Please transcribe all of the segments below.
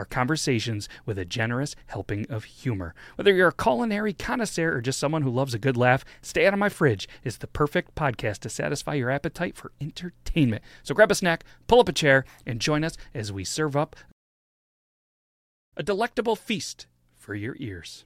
our conversations with a generous helping of humor. Whether you're a culinary connoisseur or just someone who loves a good laugh, Stay Out of My Fridge is the perfect podcast to satisfy your appetite for entertainment. So grab a snack, pull up a chair, and join us as we serve up a delectable feast for your ears.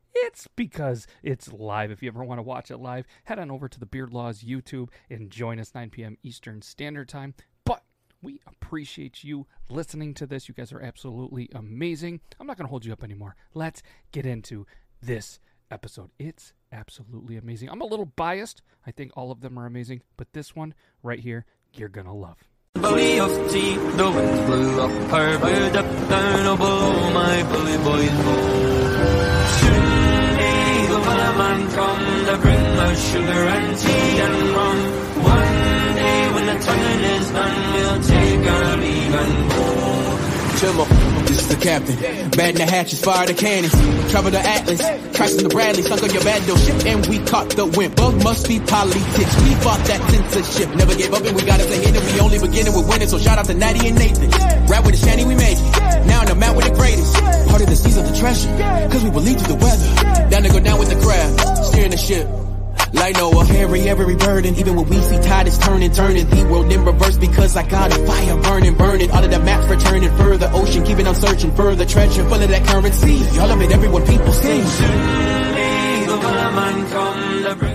it's because it's live. If you ever want to watch it live, head on over to the Beard Laws YouTube and join us 9 p.m. Eastern Standard Time. But we appreciate you listening to this. You guys are absolutely amazing. I'm not going to hold you up anymore. Let's get into this episode. It's absolutely amazing. I'm a little biased. I think all of them are amazing, but this one right here, you're going to love. Of tea, the winds blew up her bird up below oh, my bully boys go. The man come to bring us sugar and tea and rum. One day when the tonguing is done, we'll take our leave and go. This is the captain. Bad the hatches, fire the cannons. Cover the Atlas, crashing the Bradley, sunk on your bad door ship, and we caught the wind. Bug must be politics. We fought that censorship, never gave up, and we got it to hit it. We only beginning with winning, so shout out to Natty and Nathan. Rap with the shanty, we make it. Now in the mount with the greatest. Part of the seas of the treasure, cause we believe through the weather. Down to go down with the crowd, steering the ship. Like Noah, carry every burden, even when we see tide is turning, turning the world in reverse because I got a fire burning, burning. All of the maps returning further, ocean keeping on searching further, treasure, full of that currency. Y'all of it, everyone, people sing. Soon the come bring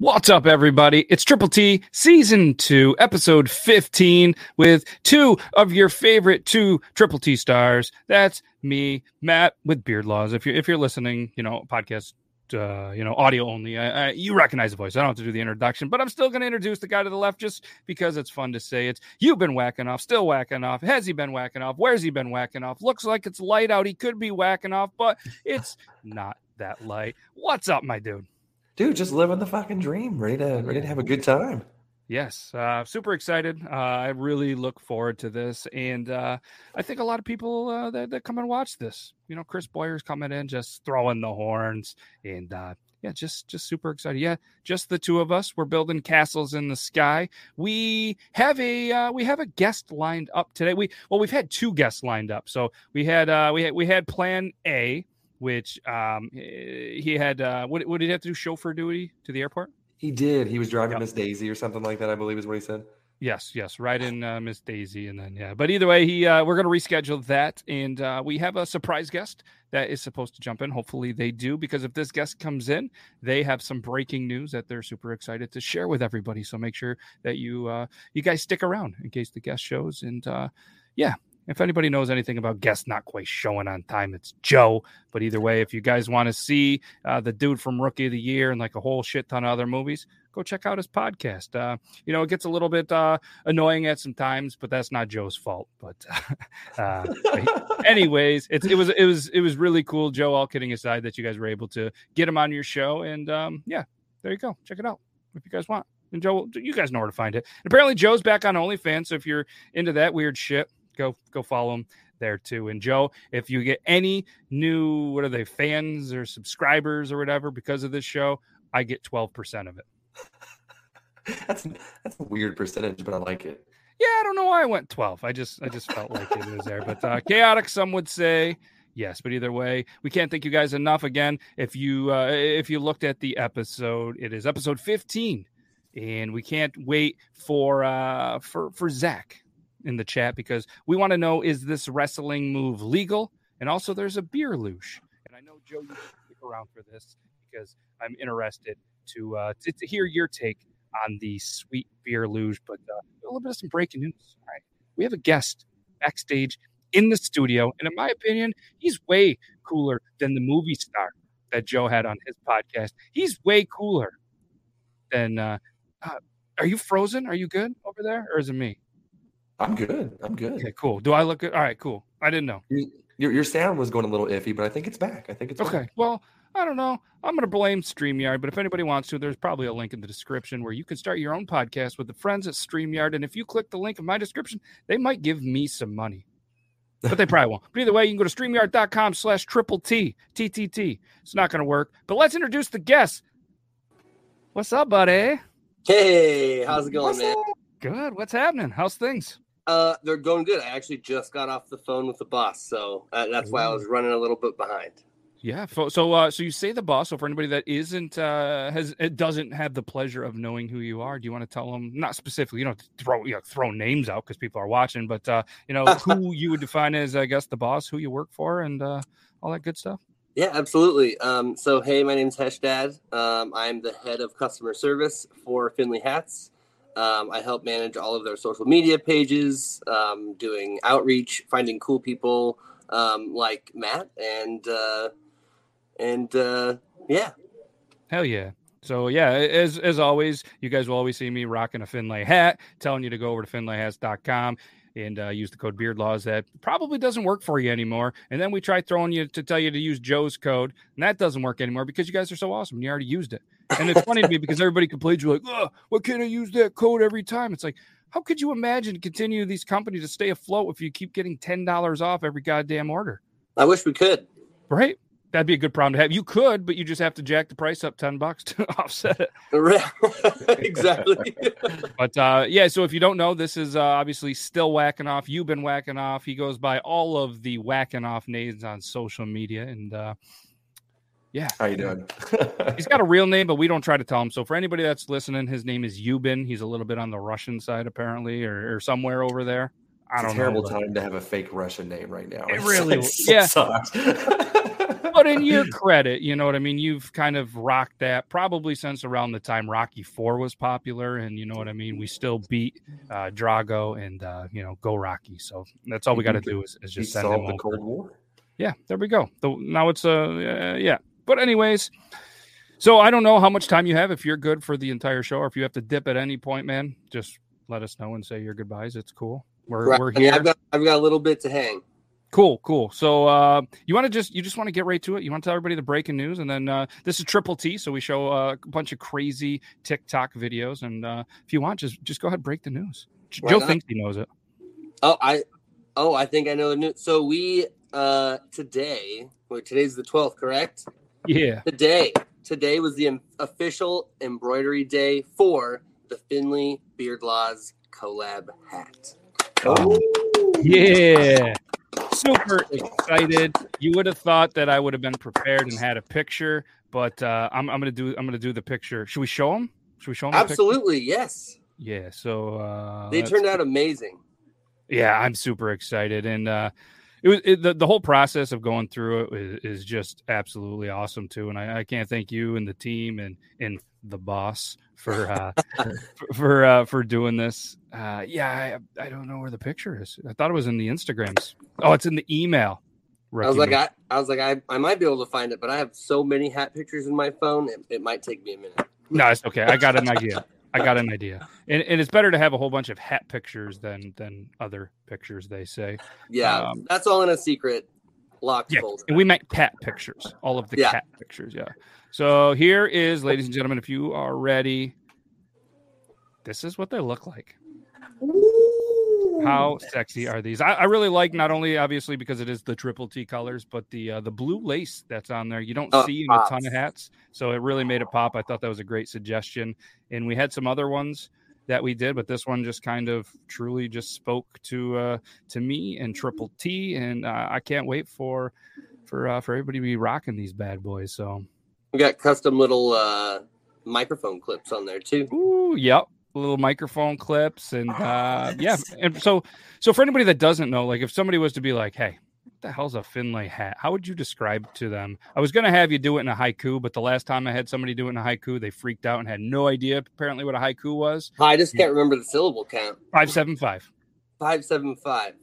What's up, everybody? It's Triple T, Season 2, Episode 15, with two of your favorite two Triple T stars. That's me, Matt, with Beard Laws. If you're, if you're listening, you know, podcast, uh, you know, audio only, I, I, you recognize the voice. I don't have to do the introduction, but I'm still going to introduce the guy to the left just because it's fun to say. It's you've been whacking off, still whacking off. Has he been whacking off? Where's he been whacking off? Looks like it's light out. He could be whacking off, but it's not that light. What's up, my dude? Dude, just living the fucking dream, ready to ready to have a good time. Yes, uh, super excited. Uh, I really look forward to this, and uh, I think a lot of people uh, that, that come and watch this. You know, Chris Boyer's coming in, just throwing the horns, and uh, yeah, just just super excited. Yeah, just the two of us. We're building castles in the sky. We have a uh, we have a guest lined up today. We well, we've had two guests lined up. So we had we had we had Plan A, which um, he had. Uh, what, what did he have to do? Chauffeur duty to the airport. He did. He was driving Yep. Miss Daisy or something like that. I believe is what he said. Yes, yes, right in uh, Miss Daisy, and then yeah. But either way, he uh, we're going to reschedule that, and uh, we have a surprise guest that is supposed to jump in. Hopefully, they do because if this guest comes in, they have some breaking news that they're super excited to share with everybody. So make sure that you uh, you guys stick around in case the guest shows, and uh, yeah. If anybody knows anything about guests not quite showing on time, it's Joe. But either way, if you guys want to see uh, the dude from Rookie of the Year and like a whole shit ton of other movies, go check out his podcast. Uh, you know, it gets a little bit uh, annoying at some times, but that's not Joe's fault. But uh, anyways, it's, it was it was it was really cool, Joe. All kidding aside, that you guys were able to get him on your show, and um, yeah, there you go. Check it out if you guys want. And Joe, you guys know where to find it. And apparently, Joe's back on OnlyFans, so if you're into that weird shit, go go follow him there too. And Joe, if you get any new what are they fans or subscribers or whatever because of this show, I get twelve percent of it. That's that's a weird percentage, but I like it. Yeah, I don't know why I went 12. I just I just felt like it was there. But uh, chaotic, some would say. Yes, but either way, we can't thank you guys enough. Again, if you uh, if you looked at the episode, it is episode 15, and we can't wait for uh, for for Zach in the chat because we want to know is this wrestling move legal? And also, there's a beer luge, and I know Joe, you stick around for this because I'm interested to uh, to, to hear your take on the sweet beer luge. But uh, a little bit of some breaking news. All right, we have a guest backstage in the studio, and in my opinion, he's way cooler than the movie star that Joe had on his podcast. He's way cooler than. Uh, uh, are you frozen? Are you good over there, or is it me? I'm good. I'm good. Okay, cool. Do I look good? All right, cool. I didn't know. You- Your your sound was going a little iffy, but I think it's back. I think it's Okay. back. Well, I don't know. I'm going to blame StreamYard, but if anybody wants to, there's probably a link in the description where you can start your own podcast with the friends at StreamYard. And if you click the link in my description, they might give me some money. But they probably won't. But either way, you can go to StreamYard.com slash triple T, TTT. It's not going to work. But let's introduce the guest. What's up, buddy? Hey, how's it going, What's man? up? Good. What's happening? How's things? Uh, they're going good. I actually just got off the phone with the boss, so uh, that's why I was running a little bit behind. Yeah. So, so, uh, so you say the boss. So, for anybody that isn't, uh, has, it doesn't have the pleasure of knowing who you are, do you want to tell them, not specifically, you know, throw, you know, throw names out because people are watching, but, uh, you know, who you would define as, I guess, the boss, who you work for, and uh, all that good stuff? Yeah, absolutely. Um, so, hey, my name's Heshdad. Um, I'm the head of customer service for Finley Hats. Um, I help manage all of their social media pages, um, doing outreach, finding cool people um, like Matt, and uh, and uh, yeah, Hell yeah. So yeah, as as always, you guys will always see me rocking a Finlay hat, telling you to go over to finlayhats.com and uh, use the code beardlaws that probably doesn't work for you anymore. And then we try throwing you to tell you to use Joe's code, and that doesn't work anymore because you guys are so awesome. You already used it. And it's funny to me because everybody complains, you're like, why can't I use that code every time? It's like, how could you imagine continue these companies to stay afloat if you keep getting ten dollars off every goddamn order? I wish we could. Right? That'd be a good problem to have. You could, but you just have to jack the price up ten bucks to offset it. exactly. But uh, yeah, so if you don't know, this is uh, obviously still whacking off. You've been whacking off. He goes by all of the whacking off names on social media, and uh, yeah, How you doing? he's got a real name, but we don't try to tell him. So for anybody that's listening, his name is Yubin. He's a little bit on the Russian side, apparently, or, or somewhere over there. I It's a don't terrible know. time to have a fake Russian name right now. It really yeah. sucks. But in your credit, you know what I mean. You've kind of rocked that probably since around the time Rocky Four was popular, and you know what I mean. We still beat uh, Drago and uh, you know go Rocky. So that's all we got to do is, is just send him the over. Cold War. Yeah, there we go. The, now it's a uh, yeah. But anyways, so I don't know how much time you have. If you're good for the entire show, or if you have to dip at any point, man, just let us know and say your goodbyes. It's cool. We're Right. we're I mean, here. I've got I've got a little bit to hang. Cool, cool. So uh, you want to just you just want to get right to it. You want to tell everybody the breaking news, and then uh, this is Triple T, so we show uh, a bunch of crazy TikTok videos, and uh, if you want, just just go ahead and break the news. Why Joe not? thinks he knows it. Oh, I oh I think I know the news. So we uh today, well, today's the twelfth, correct? Yeah, Today, today was the official embroidery day for the Finley Beard Laws collab hat. Oh. Yeah. Super excited. You would have thought that I would have been prepared and had a picture, but uh, I'm, I'm gonna do I'm gonna do the picture. Should we show them? Should we show them? Absolutely, yes. Yeah. So uh, they turned out amazing. Yeah, I'm super excited, and uh, it was it, the the whole process of going through it is, is just absolutely awesome too. And I, I, can't thank you and the team and and the boss for uh, for for, uh, for doing this. Uh, yeah, I, I don't know where the picture is. I thought it was in the Instagrams. Oh, it's in the email. I was like, I, I was like, I, I might be able to find it, but I have so many hat pictures in my phone, it, it might take me a minute. No, it's okay. I got an idea. I got an idea, and, and it's better to have a whole bunch of hat pictures than than other pictures. They say, yeah, um, that's all in a secret locked yeah, folder. And we make cat pictures, all of the yeah. cat pictures. Yeah. So here is, ladies and gentlemen, if you are ready, this is what they look like. How sexy are these? I, I, really like not only obviously because it is the triple T colors, but the uh, the blue lace that's on there. You don't oh, see in a ton of hats, so it really made it pop. I thought that was a great suggestion, and we had some other ones that we did, but this one just kind of truly just spoke to uh, to me and triple T, and uh, I can't wait for for uh, for everybody to be rocking these bad boys. So we got custom little uh, microphone clips on there too. Ooh, yep little microphone clips and oh, uh yeah and so so for anybody that doesn't know like if somebody was to be like hey what the hell's a finlay hat? How would you describe to them? I was going to have you do it in a haiku but the last time i had somebody do it in a haiku they freaked out and had no idea apparently what a haiku was. I just can't remember the syllable count. 575 575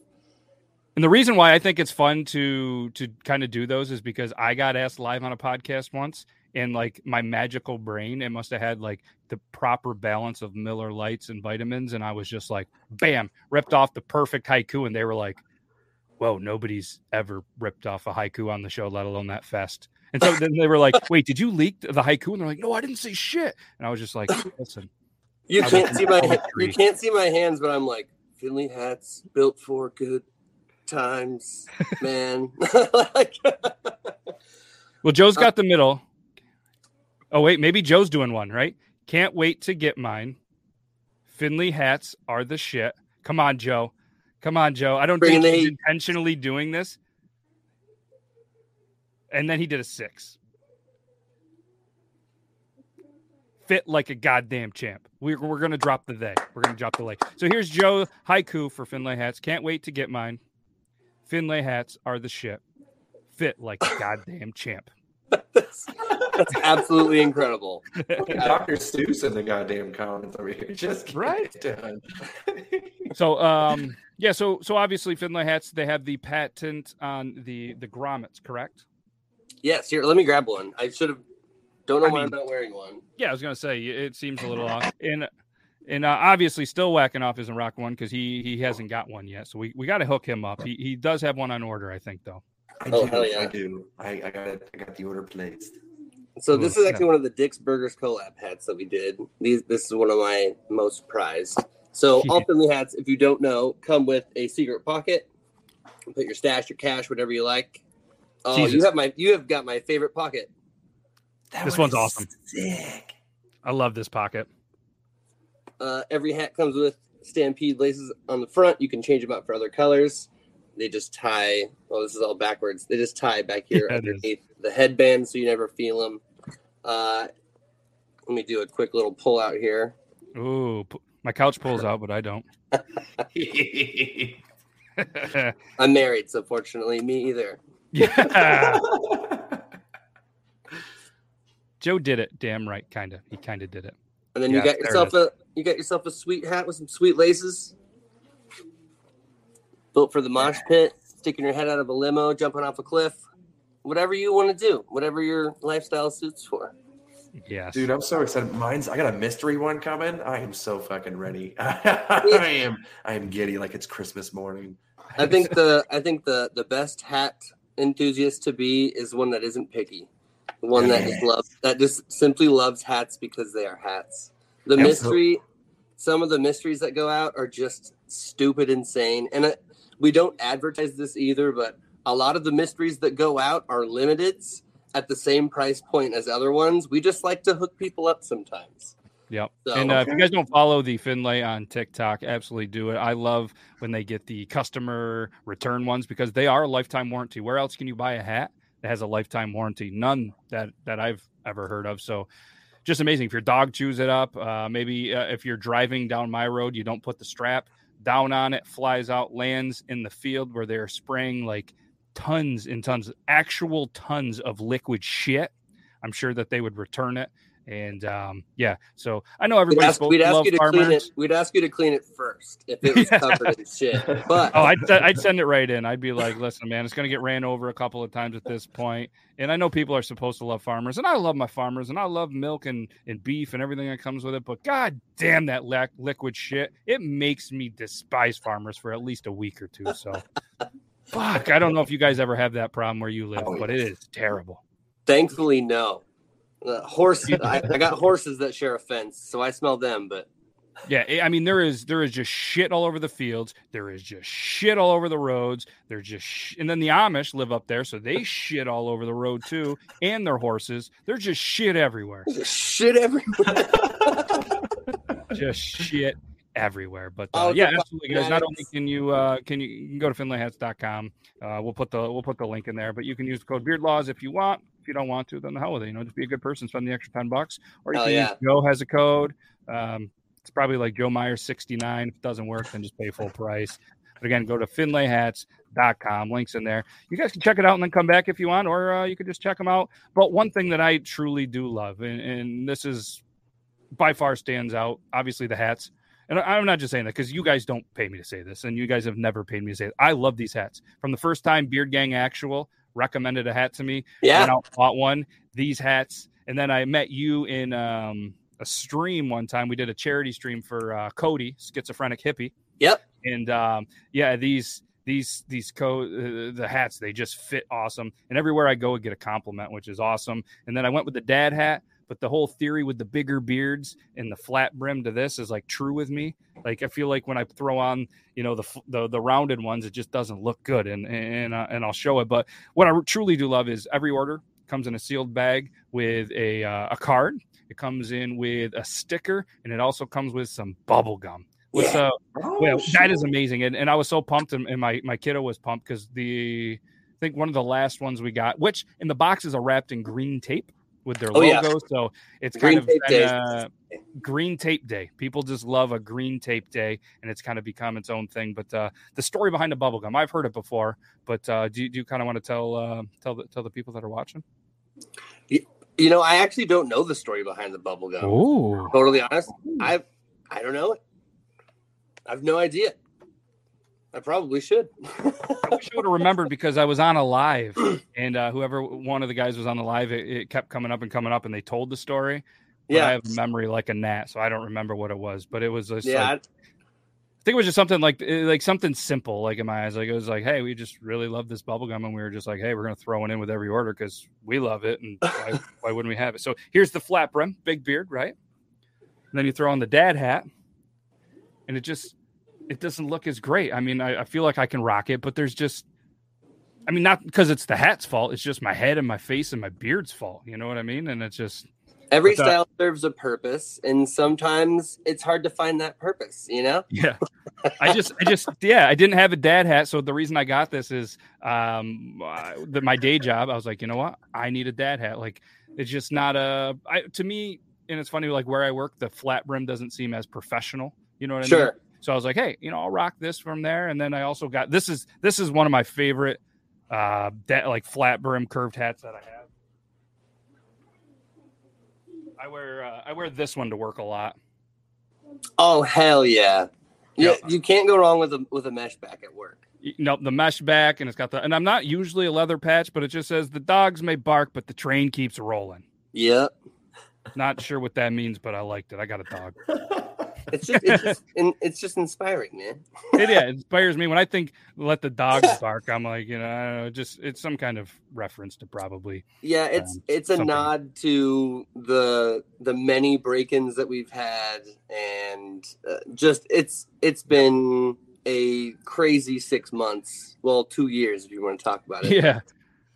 and the reason why I think it's fun to to kind of do those is because I got asked live on a podcast once, and like my magical brain it must have had like the proper balance of Miller Lites and vitamins and i was just like bam ripped off the perfect haiku and they were like whoa nobody's ever ripped off a haiku on the show let alone that fest and so then they were like wait did you leak the haiku? And they're like no i didn't say shit. And i was just like listen you can't see my you can't see my hands but i'm like finley hats built for good times man. Well joe's uh, got the middle Oh wait, maybe Joe's doing one, right? Can't wait to get mine. Finley hats are the shit. Come on, Joe. Come on, Joe. I don't Bring think he's intentionally doing this. And then he did a six. Fit like a goddamn champ. We're, we're going to drop the they. We're going to drop the lay. So here's Joe Haiku for Finlay hats. Can't wait to get mine. Finlay hats are the shit. Fit like a goddamn champ. That's, that's absolutely incredible. Dr. Seuss in the goddamn comments over here. Just right. so um yeah, so so obviously Finlay hats they have the patent on the the grommets, correct? Yes, here, let me grab one. I should have don't know I why mean, I'm not wearing one. Yeah, I was gonna say it seems a little off. And and uh, obviously still whacking off isn't rock one because he he hasn't got one yet. So we, we got to hook him up. He he does have one on order, I think though. I oh, do. Hell yeah. I do. I, I got it. I got the order placed. So this is actually one of the Dick's Burgers collab hats that we did. These this is one of my most prized. So all Finley hats, if you don't know, come with a secret pocket. Put your stash, your cash, whatever you like. Oh, Jesus. you have my you have got my favorite pocket. That this one one's awesome. Sick. I love this pocket. Uh, every hat comes with stampede laces on the front. You can change them out for other colors they just tie. Oh, this is all backwards. They just tie back here yeah, underneath the headband, so you never feel them. Uh, let me do a quick little pull out here. Ooh, my couch pulls out, but I don't. I'm married, so fortunately, me either. Yeah. Joe did it. Damn right, kind of. He kind of did it. And then yeah, you got yourself a you got yourself a sweet hat with some sweet laces built for the mosh pit, sticking your head out of a limo, jumping off a cliff, whatever you want to do, whatever your lifestyle suits for. Yeah, dude, I'm so excited. Mine's I got a mystery one coming. I am so fucking ready. I am I am giddy like it's Christmas morning. I think the I think the the best hat enthusiast to be is one that isn't picky. One that just loves that just simply loves hats because they are hats. The mystery, some of the mysteries that go out are just stupid, insane, and it, we don't advertise this either, but a lot of the mysteries that go out are limiteds at the same price point as other ones. We just like to hook people up sometimes. Yep. So- and uh, if you guys don't follow the Finlay on TikTok, absolutely do it. I love when they get the customer return ones because they are a lifetime warranty. Where else can you buy a hat that has a lifetime warranty? None that that I've ever heard of. So just amazing. If your dog chews it up, uh, maybe uh, if you're driving down my road, you don't put the strap down on it, flies out, lands in the field where they're spraying like tons and tons, actual tons of liquid shit. I'm sure that they would return it. And um, yeah, so I know We'd ask, we'd ask you to clean it. We'd ask you to clean it first if it was covered in shit. But Oh, I'd, I'd send it right in. I'd be like, listen, man, it's going to get ran over a couple of times at this point. And I know people are supposed to love farmers, and I love my farmers, and I love milk and, and beef and everything that comes with it. But god damn that lac- liquid shit. It makes me despise farmers for at least a week or two. So, fuck. I don't know if you guys ever have that problem where you live, Oh, but it is terrible. thankfully, no. Horse. I, I got horses that share a fence, so I smell them. But Yeah, I- mean there is there is just shit all over the fields. There is just shit all over the roads. There's just sh- and then the Amish live up there, so they shit all over the road too, and their horses. They're just shit everywhere. there's shit everywhere. Just shit everywhere. But Oh, uh, yeah, absolutely, guys. Not only can you uh, can you, you can go to finlayhats.com. Uh, we'll put the we'll put the link in there, but you can use the code beardlaws if you want. If you don't want to, then the hell with it. You know, just be a good person, spend the extra ten bucks, or you Hell can yeah. use Joe has a code. Um, it's probably like Joe Myers 69. If it doesn't work, then just pay full price. But again, go to finlayhats.com. Links in there. You guys can check it out and then come back if you want, or uh, you could just check them out. But one thing that I truly do love, and, and this is by far stands out, obviously the hats. And I'm not just saying that because you guys don't pay me to say this, and you guys have never paid me to say it. I love these hats. From the first time Beard Gang Actual recommended a hat to me, yeah, went out, bought one, these hats, and then I met you in um, a stream one time. We did a charity stream for uh, Cody, schizophrenic hippie, yep. and um, yeah, these these these co uh, the hats they just fit awesome, and everywhere I go, I get a compliment, which is awesome. And then I went with the dad hat. But the whole theory with the bigger beards and the flat brim to this is like true with me. Like I feel like when I throw on, you know, the the, the rounded ones, it just doesn't look good, and and uh, and I'll show it. But what I truly do love is every order comes in a sealed bag with a uh, a card. It comes in with a sticker, and it also comes with some bubble gum. What's uh, Oh, well, that is amazing, and, and I was so pumped, and, and my my kiddo was pumped because the I think one of the last ones we got, which in the boxes are wrapped in green tape with their Oh, yeah. logo, so it's Green kind of been, uh, green tape day. People just love a green tape day, and it's kind of become its own thing. But uh, the story behind the bubble gum, I've heard it before, but uh, do you, do you kind of want to tell uh, tell the tell the people that are watching? You know, I actually don't know the story behind the bubble gum. Oh, Totally honest, I I don't know it. I have no idea. I probably should. I wish I would have remembered because I was on a live, and uh, whoever one of the guys was on the live, it, it kept coming up and coming up, and they told the story. But I have a memory like a gnat, so I don't remember what it was. But it was just yeah. like, I think it was just something like eh, like something simple, like in my eyes. Like it was like, hey, we just really love this bubble gum, and we were just like, hey, we're gonna throw it in with every order because we love it, and why, why wouldn't we have it? So here's the flat brim, big beard, right? And then you throw on the dad hat, and it just it doesn't look as great. I mean, I, I feel like I can rock it, but there's just I mean, not because it's the hat's fault. It's just my head and my face and my beard's fault. You know what I mean? And it's just Every But, style serves a purpose, and sometimes it's hard to find that purpose. You know. Yeah. I just, I just, yeah, I didn't have a dad hat. So the reason I got this is um, uh, the, my day job. I was like, you know what? I need a dad hat. Like, it's just not a, I, to me, and it's funny, like where I work, the flat brim doesn't seem as professional. You know what I mean? So I was like, hey, you know, I'll rock this from there. And then I also got, this is, this is one of my favorite, uh, that like flat brim curved hats that I have. I wear, uh, I wear this one to work a lot. Oh hell yeah! Yeah, Yeah. you can't go wrong with a with a mesh back at work. no, the mesh back, and it's got the. And I'm not usually a leather patch, but it just says the dogs may bark, but the train keeps rolling. Yep. Not sure what that means, but I liked it. I got a dog. It's just it's just it's just inspiring, man. It, yeah, it inspires me when I think let the dogs bark. I'm like, you know, I don't know, just it's some kind of reference to probably. Yeah, it's Um, it's a nod to the the many break-ins that we've had, and uh, just it's it's been a crazy six months. Well, two years if you want to talk about it. Yeah,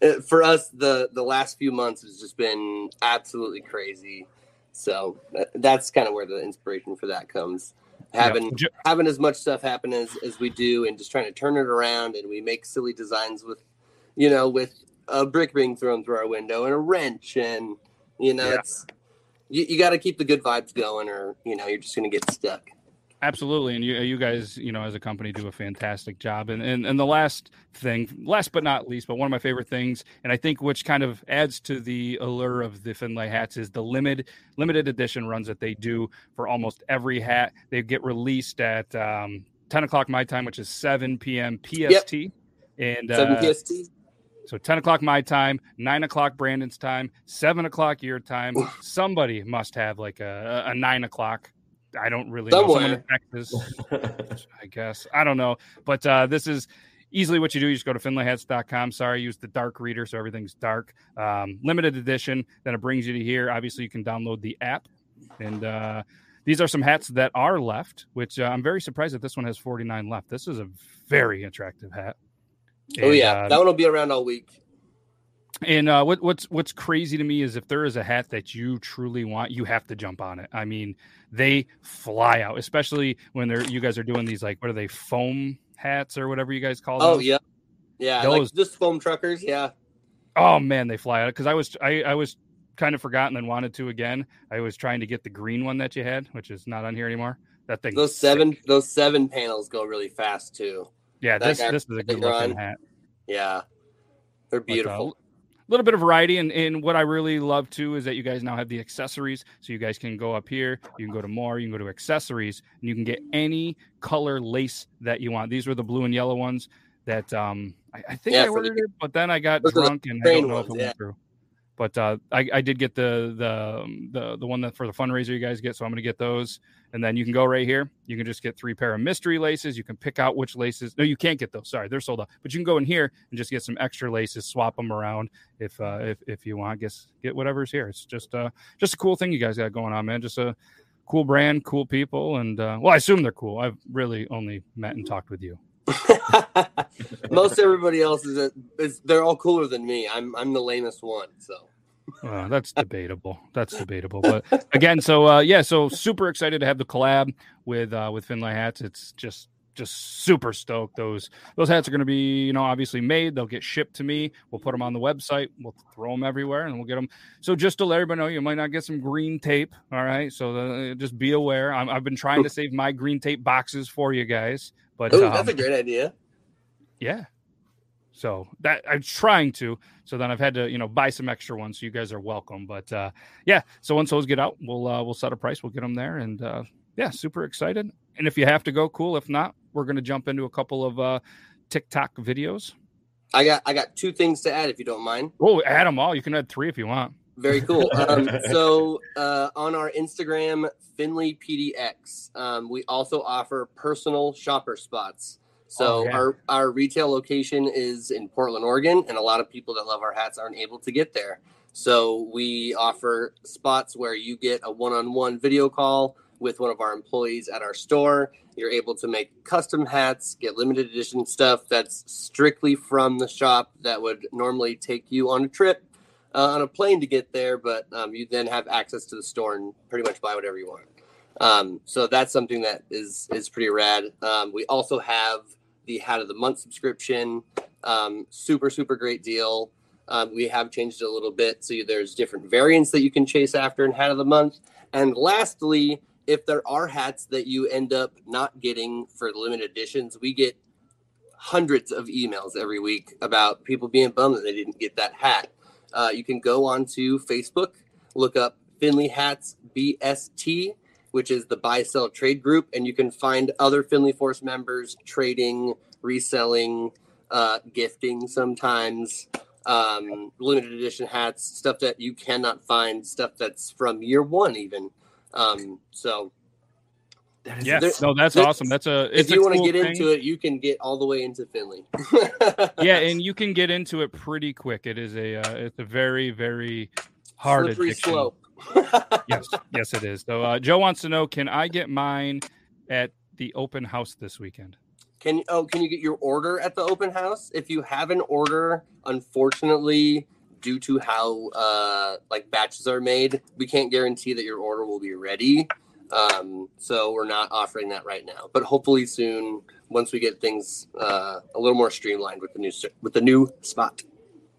uh, for us, the the last few months has just been absolutely crazy. So that's kind of where the inspiration for that comes. Having having as much stuff happen as as we do, and just trying to turn it around, and we make silly designs with, you know, with a brick being thrown through our window and a wrench, and you know, Yeah. it's you, you got to keep the good vibes going, or you know, you're just gonna get stuck. Absolutely, and you you guys, you know, as a company, do a fantastic job. And and and the last thing, last but not least, but one of my favorite things, and I think which kind of adds to the allure of the Finlay hats is the limited limited edition runs that they do for almost every hat. They get released at um, ten o'clock my time, which is seven p.m. PST, yep. and Seven uh, PST. so 10 o'clock my time, 9 o'clock Brandon's time, 7 o'clock your time. Somebody must have like a, a 9 o'clock. I don't really know. Someone in Texas, I guess. I don't know. But uh, this is easily what you do. You just go to finlayhats.com. Sorry, use the dark reader so everything's dark. Um, limited edition. Then it brings you to here. Obviously, you can download the app. And uh, these are some hats that are left, which uh, I'm very surprised that this one has 49 left. This is a very attractive hat. oh yeah, uh, that one will be around all week. And uh, what, what's what's crazy to me is if there is a hat that you truly want, you have to jump on it. I mean, they fly out, especially when they're you guys are doing these like what are they foam hats or whatever you guys call them. Oh yeah, yeah, Those- like just foam truckers. Yeah, Oh man, they fly out because I was I, I was kind of forgotten and wanted to again. I was trying to get the green one that you had, which is not on here anymore. That thing. those seven those seven panels go really fast too. Yeah, that this guy this is a good looking hat. Yeah, they're uh, beautiful. a little bit of variety and, and what i really love too is that you guys now have the accessories so you guys can go up here you can go to more you can go to accessories and you can get any color lace that you want. These were the blue and yellow ones that um i, I think Yeah, i for the- ordered it but then i got those are the drunk and i don't know if it ones, went through. But uh, I, I did get the the um, the the one that for the fundraiser you guys get, so I'm gonna get those. And then you can go right here. You can just get three pair of mystery laces. You can pick out which laces. No, you can't get those. Sorry, they're sold out. But you can go in here and just get some extra laces, swap them around if uh, if if you want. Guess get whatever's here. It's just uh just a cool thing you guys got going on, man. Just a cool brand, cool people, and uh, well, I assume they're cool. I've really only met and talked with you. Most everybody else is, a, is they're all cooler than me. I'm I'm the lamest one. So Uh, that's debatable. That's debatable. But again, so uh, yeah, so super excited to have the collab with uh, with Finlay hats. It's just just super stoked. Those those hats are going to be you know obviously made. They'll get shipped to me. We'll put them on the website. We'll throw them everywhere, and we'll get them. So just to let everybody know, you might not get some green tape. All right, so uh, just be aware. I'm, I've been trying to save my green tape boxes for you guys, but Ooh, um, that's a great idea. yeah. So that I'm trying to. So then I've had to, you know, buy some extra ones. So you guys are welcome. But uh, yeah. So once those get out, we'll uh, we'll set a price. We'll get them there, and uh, yeah, super excited. And if you have to go, cool. If not, we're gonna jump into a couple of uh, TikTok videos. I got I got two things to add if you don't mind. Oh, add them all. You can add three if you want. Very cool. Um, so uh, on our Instagram, Finley PDX, um, we also offer personal shopper spots. So Oh, yeah. our our retail location is in Portland, Oregon, and a lot of people that love our hats aren't able to get there. So we offer spots where you get a one-on-one video call with one of our employees at our store. You're able to make custom hats, get limited edition stuff that's strictly from the shop that would normally take you on a trip uh, on a plane to get there, but um, you then have access to the store and pretty much buy whatever you want. Um, so that's something that is is pretty rad. Um, we also have the Hat of the Month subscription. Um, super super great deal. Um, we have changed it a little bit, so there's different variants that you can chase after in Hat of the Month. And lastly, if there are hats that you end up not getting for limited editions, we get hundreds of emails every week about people being bummed that they didn't get that hat. Uh, you can go onto Facebook, look up Finley Hats BST, which is the buy sell trade group, and you can find other Finley Force members trading, reselling, uh, gifting sometimes, um, limited edition hats, stuff that you cannot find, stuff that's from year one even. Um, so That is Yeah. there- No, that's there- awesome. That's a. It's if you want want to get into it, you can get all the way into Finley. yeah, and you can get into it pretty quick. It is a. Uh, it's a very very hard slippery addiction. slope. Yes, yes, it is. So uh, Joe wants to know: Can I get mine at the open house this weekend? Can oh can you get your order at the open house? If you have an order, unfortunately, due to how uh, like batches are made, we can't guarantee that your order will be ready. Um, so we're not offering that right now, but hopefully soon, once we get things uh, a little more streamlined with the new with the new spot.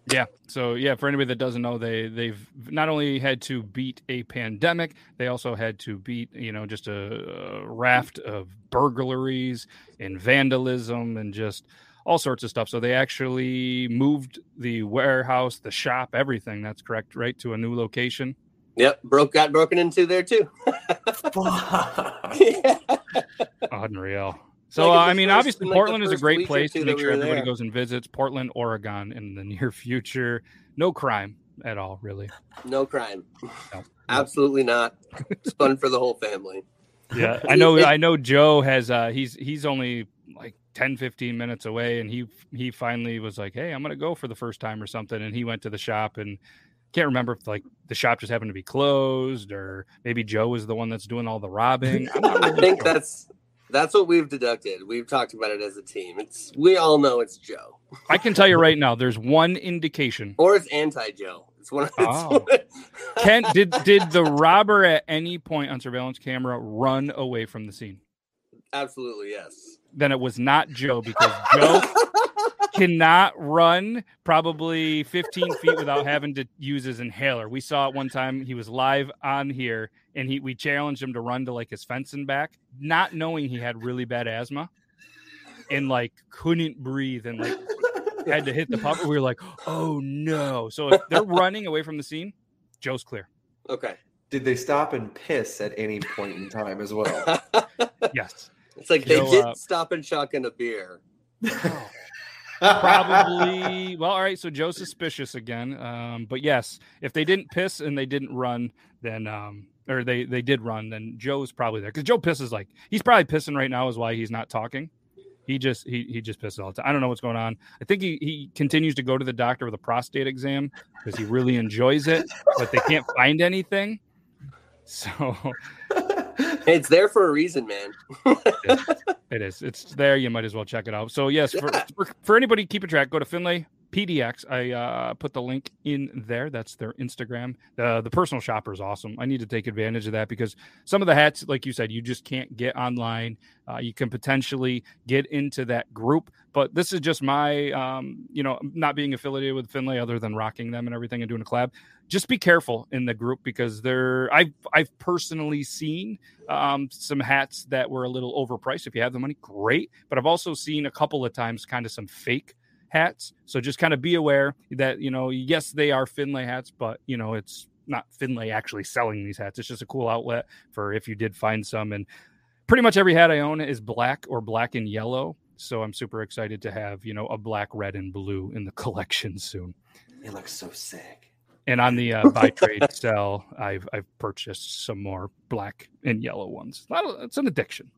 Yeah. So yeah, for anybody that doesn't know, they they've not only had to beat a pandemic, they also had to beat you know just a, a raft of burglaries and vandalism and just all sorts of stuff. So they actually moved the warehouse, the shop, everything. That's correct, right, to a new location. Yep, broke got broken into there too. yeah. Unreal. So Like, uh, I mean, first- obviously, like, Portland is a great place to make sure were everybody there. goes and visits. Portland, Oregon, in the near future. No crime at all, really. No crime. No. Absolutely not. It's fun for the whole family. Yeah, I know. I know. Joe has. uh He's he's only like 10, 15 minutes away, and he he finally was like, "Hey, I'm gonna go for the first time or something." And he went to the shop and can't remember if like the shop just happened to be closed or maybe Joe was the one that's doing all the robbing. I'm not I think sure. that's that's what we've deducted. We've talked about it as a team. It's we all know it's Joe I can tell you right now. There's one indication. or it's anti Joe. It's one. It's Oh. Ken, did did the robber at any point on surveillance camera run away from the scene? Absolutely yes. Then it was not Joe because Joe cannot run probably 15 feet without having to use his inhaler. We saw it one time. He was live on here and he we challenged him to run to like his fence and back, not knowing he had really bad asthma and like couldn't breathe and like had to hit the pump. We were like, oh no. So if they're running away from the scene, Joe's clear. Okay. Did they stop and piss at any point in time as well? Yes. It's like they Joe, did uh, stop and chuck in a beer. Probably. Well, all right. So Joe's suspicious again. Um, but yes, if they didn't piss and they didn't run, then um, or they they did run, then Joe's probably there because Joe pisses like he's probably pissing right now. Is why he's not talking. He just he he just pisses all the time. I don't know what's going on. I think he he continues to go to the doctor with a prostate exam because he really enjoys it, but they can't find anything. So It's there for a reason, man. It is. It's there. You might as well check it out. So yes, for, for, for anybody keeping track, go to Finlay PDX. I uh, put the link in there. That's their Instagram. The the personal shopper is awesome. I need to take advantage of that because some of the hats, like you said, you just can't get online. Uh, you can potentially get into that group, but this is just my, um, you know, not being affiliated with Finlay other than rocking them and everything and doing a collab. Just be careful in the group because they're. I've I've personally seen um, some hats that were a little overpriced. If you have the money, great. But I've also seen a couple of times kind of some fake hats. So just kind of be aware that, you know, yes, they are Finlay hats, but, you know, it's not Finlay actually selling these hats. It's just a cool outlet for if you did find some. And pretty much every hat I own is black or black and yellow. So I'm super excited to have, you know, a black, red, and blue in the collection soon. It looks so sick. And on the uh, buy trade sell, I've I've purchased some more black and yellow ones. A lot of- It's an addiction.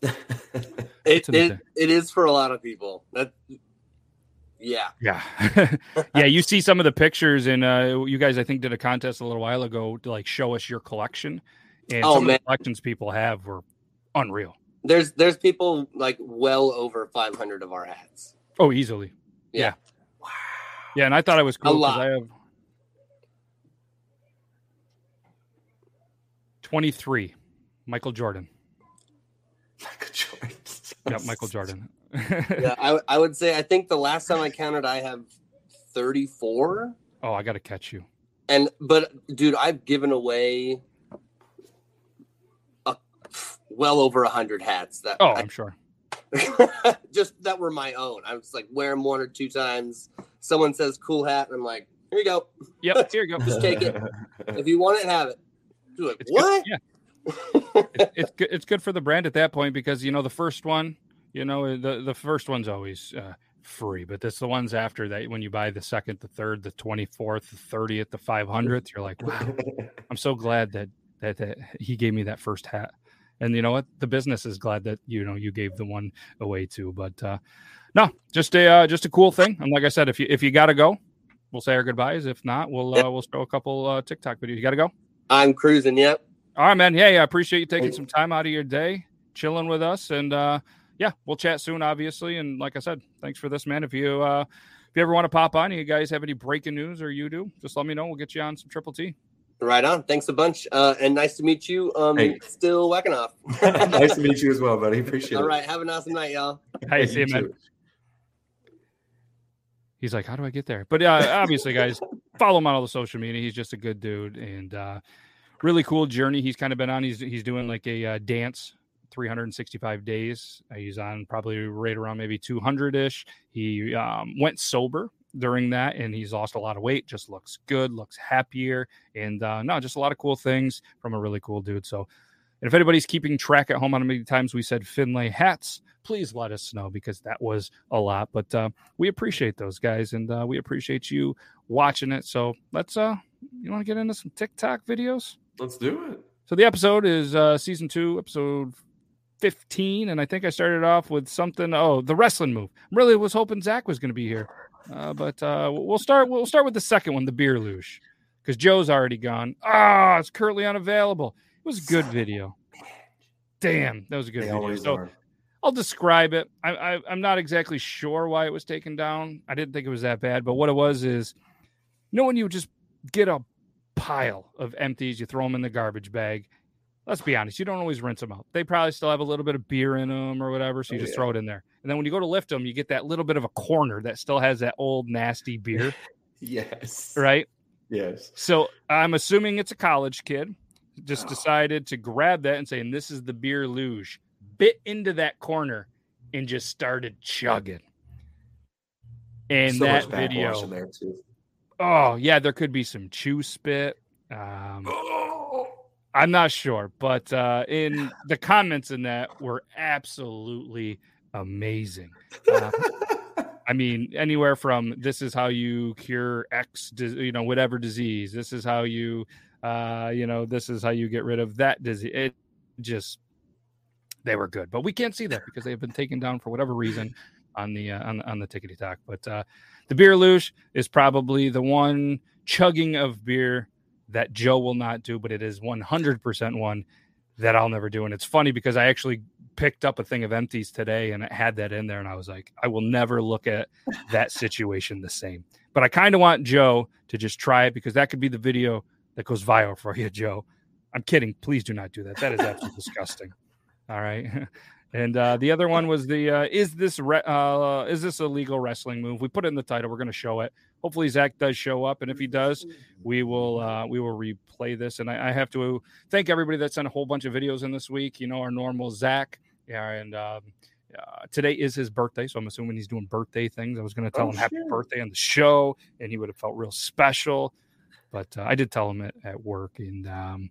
It, It's an it, addiction. it is for a lot of people. That yeah. Yeah, yeah. You see some of the pictures, and uh, you guys, I think, did a contest a little while ago to like show us your collection, and Oh, some of man. the collections people have were unreal. There's there's people like well over 500 of our hats. Oh, easily. Yeah. Yeah, and I thought I was cool because. I have twenty three. Michael Jordan. Michael Jordan. Yep, Michael Jordan. Yeah, I, I would say I think the last time I counted I have 34 oh, I got to catch you. and but dude I've given away a, well over 100 hats that Oh, I- I'm sure. just that were my own. I was like wear them one or two times. Someone says cool hat and I'm like, "Here you go. Yep, here you go. Just take it. If you want it, have it." You're like, It's "What?" Good. Yeah, it, it's good. It's good for the brand at that point because you know the first one, you know the the first one's always uh, free, but it's the ones after that when you buy the second, the third, the twenty fourth, the thirtieth, the five hundredth, you're like, wow, I'm so glad that, that that he gave me that first hat. And you know what? The business is glad that you know you gave the one away too. But uh, no, just a uh, just a cool thing. And like I said, if you if you gotta go, we'll say our goodbyes. If not, we'll uh, we'll show a couple uh, TikTok videos. You gotta go. I'm cruising. Yep. All right, man. Hey, I appreciate you taking some time out of your day, chilling with us, and uh, yeah, we'll chat soon, obviously. And like I said, thanks for this, man. If you uh, if you ever want to pop on, you guys have any breaking news or you do, just let me know. We'll get you on some Triple T. Right on. Thanks a bunch. Uh, and nice to meet you. Um, Hey. still whacking off. nice to meet you as well, buddy. Appreciate All it. All right. Have an awesome night, y'all. Hey, see you, man. too. He's like, how do I get there? But uh, obviously, guys, follow him on all the social media. He's just a good dude and uh, really cool journey he's kind of been on. He's he's doing like a uh, dance 365 days. Uh, he's on probably right around maybe 200 ish. He um, went sober during that and he's lost a lot of weight. Just looks good, looks happier, and uh, no, just a lot of cool things from a really cool dude. So. And if anybody's keeping track at home on how many times we said Finlay hats, please let us know because that was a lot. But uh, we appreciate those guys and uh, we appreciate you watching it. So let's uh you want to get into some TikTok videos? Let's do it. So the episode is uh season two, episode 15, and I think I started off with something. Oh, the wrestling move. Really was hoping Zach was gonna be here. Uh, but uh we'll start we'll start with the second one, the beer luge. Because Joe's already gone. Ah, it's currently unavailable. It was a good video. Damn, that was a good They video. So are. I'll describe it. I, I, I'm not exactly sure why it was taken down. I didn't think it was that bad, but what it was is, you know, when you just get a pile of empties, you throw them in the garbage bag. Let's be honest, you don't always rinse them out. They probably still have a little bit of beer in them or whatever, so you Oh, just yeah. throw it in there. And then when you go to lift them, you get that little bit of a corner that still has that old nasty beer, Yes. right? Yes. So I'm assuming it's a college kid. Just decided to grab that and saying, This is the beer luge. Bit into that corner and just started chugging. And so that video, in there too. oh, yeah, there could be some chew spit. Um, I'm not sure, but uh, in the comments in that were absolutely amazing. Uh, I mean, anywhere from this is how you cure X, you know, whatever disease. This is how you, uh, you know, this is how you get rid of that disease. It just, they were good, but we can't see that because they've been taken down for whatever reason on the uh, on on the tickety talk. But uh, the beer luge is probably the one chugging of beer that Joe will not do, but it is 100% one that I'll never do. And it's funny because I actually picked up a thing of empties today and it had that in there. And I was like, I will never look at that situation the same. But I kind of want Joe to just try it because that could be the video that goes viral for you, Joe. I'm kidding. Please do not do that. That is absolutely disgusting. All right. And uh, the other one was the uh, is this re- uh, is this a legal wrestling move? We put it in the title. We're going to show it. Hopefully Zach does show up, and if he does, we will uh, we will replay this. And I, I have to thank everybody that sent a whole bunch of videos in this week. You know, our normal Zach, yeah, and um, uh, today is his birthday, so I'm assuming he's doing birthday things. I was going to tell Oh, him happy shit. birthday on the show, and he would have felt real special. But uh, I did tell him at, at work, and um,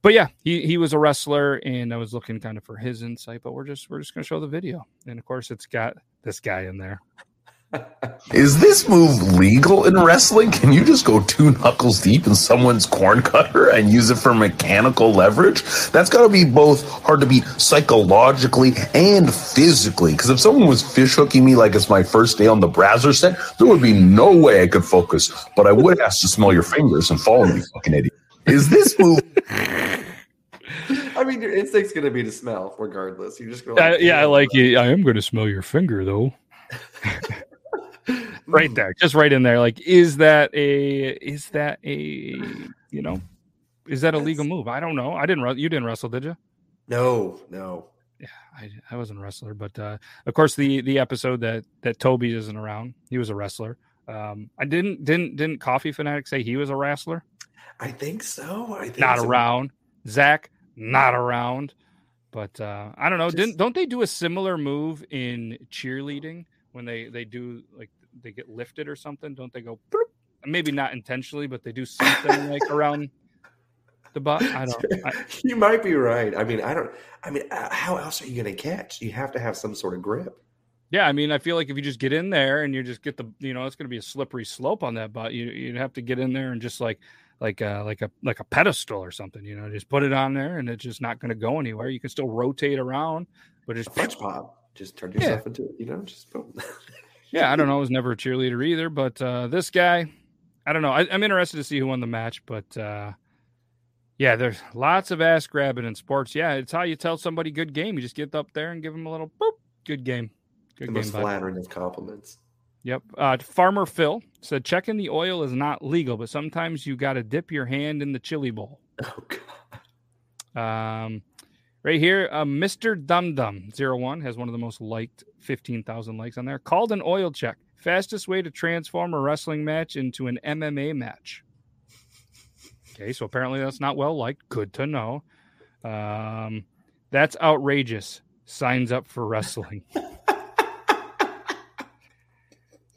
but yeah, he he was a wrestler, and I was looking kind of for his insight. But we're just we're just going to show the video, and of course, it's got this guy in there. Is this move legal in wrestling? Can you just go two knuckles deep in someone's corn cutter and use it for mechanical leverage? That's got to be both hard to beat psychologically and physically. Because if someone was fish hooking me like it's my first day on the Brazzer set, there would be no way I could focus. But I would ask to smell your fingers and follow me, fucking idiot. Is this move I mean, your instinct's gonna be to smell, regardless. You're just gonna. Uh, yeah, I like it. I am going to smell your finger though. right there, just right in there. Like, is that a is that a you know is that a legal move? I don't know. I didn't. You didn't wrestle, did you? No, no. Yeah, I, I wasn't a wrestler, but uh, of course the the episode that that Toby isn't around, he was a wrestler. Um, I didn't didn't didn't Coffee Fanatic say he was a wrestler? I think so. I think Not so. around. Zach not around. But uh, I don't know. Just- Didn't don't they do a similar move in cheerleading when they they do like they get lifted or something? Don't they go? bloop? Maybe not intentionally, but they do something like around the butt. I don't. I, you might be right. I mean, I don't. I mean, uh, how else are you going to catch? You have to have some sort of grip. Yeah, I mean, I feel like if you just get in there and you just get the, you know, it's going to be a slippery slope on that butt. You you'd have to get in there and just like, like, uh, like a like a pedestal or something. You know, just put it on there and it's just not going to go anywhere. You can still rotate around, but A just French pop. Just turn Yeah. yourself into it. You know, just boom. yeah. I don't know. I was never a cheerleader either, but uh, this guy, I don't know. I, I'm interested to see who won the match, but uh, Yeah, there's lots of ass grabbing in sports. Yeah, it's how you tell somebody good game. You just get up there and give them a little boop. Good game. Good the game. most flattering of compliments. Yep. Uh, Farmer Phil said checking the oil is not legal, but sometimes you got to dip your hand in the chili bowl. Oh god. Um, right here, uh, Mr. Dum Dum 01 has one of the most liked 15,000 likes on there. Called an oil check. Fastest way to transform a wrestling match into an MMA match. Okay, so apparently that's not well liked. Good to know. Um, that's outrageous. Signs up for wrestling.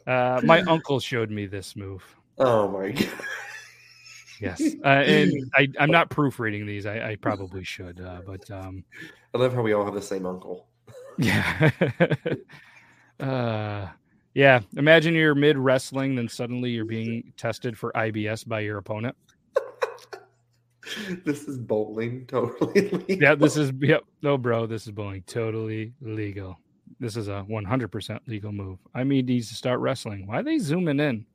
uh, my uncle showed me this move. Oh my god. Yes, uh, and I, I'm not proofreading these. I, I probably should, uh, but um, I love how we all have the same uncle. yeah, uh, yeah. Imagine you're mid wrestling, then suddenly you're being tested for IBS by your opponent. This is bowling, totally. Legal. Yeah, this is yep. No, bro, this is bowling. Totally legal. This is a 100% legal move. I mean, needs to start wrestling. Why are they zooming in?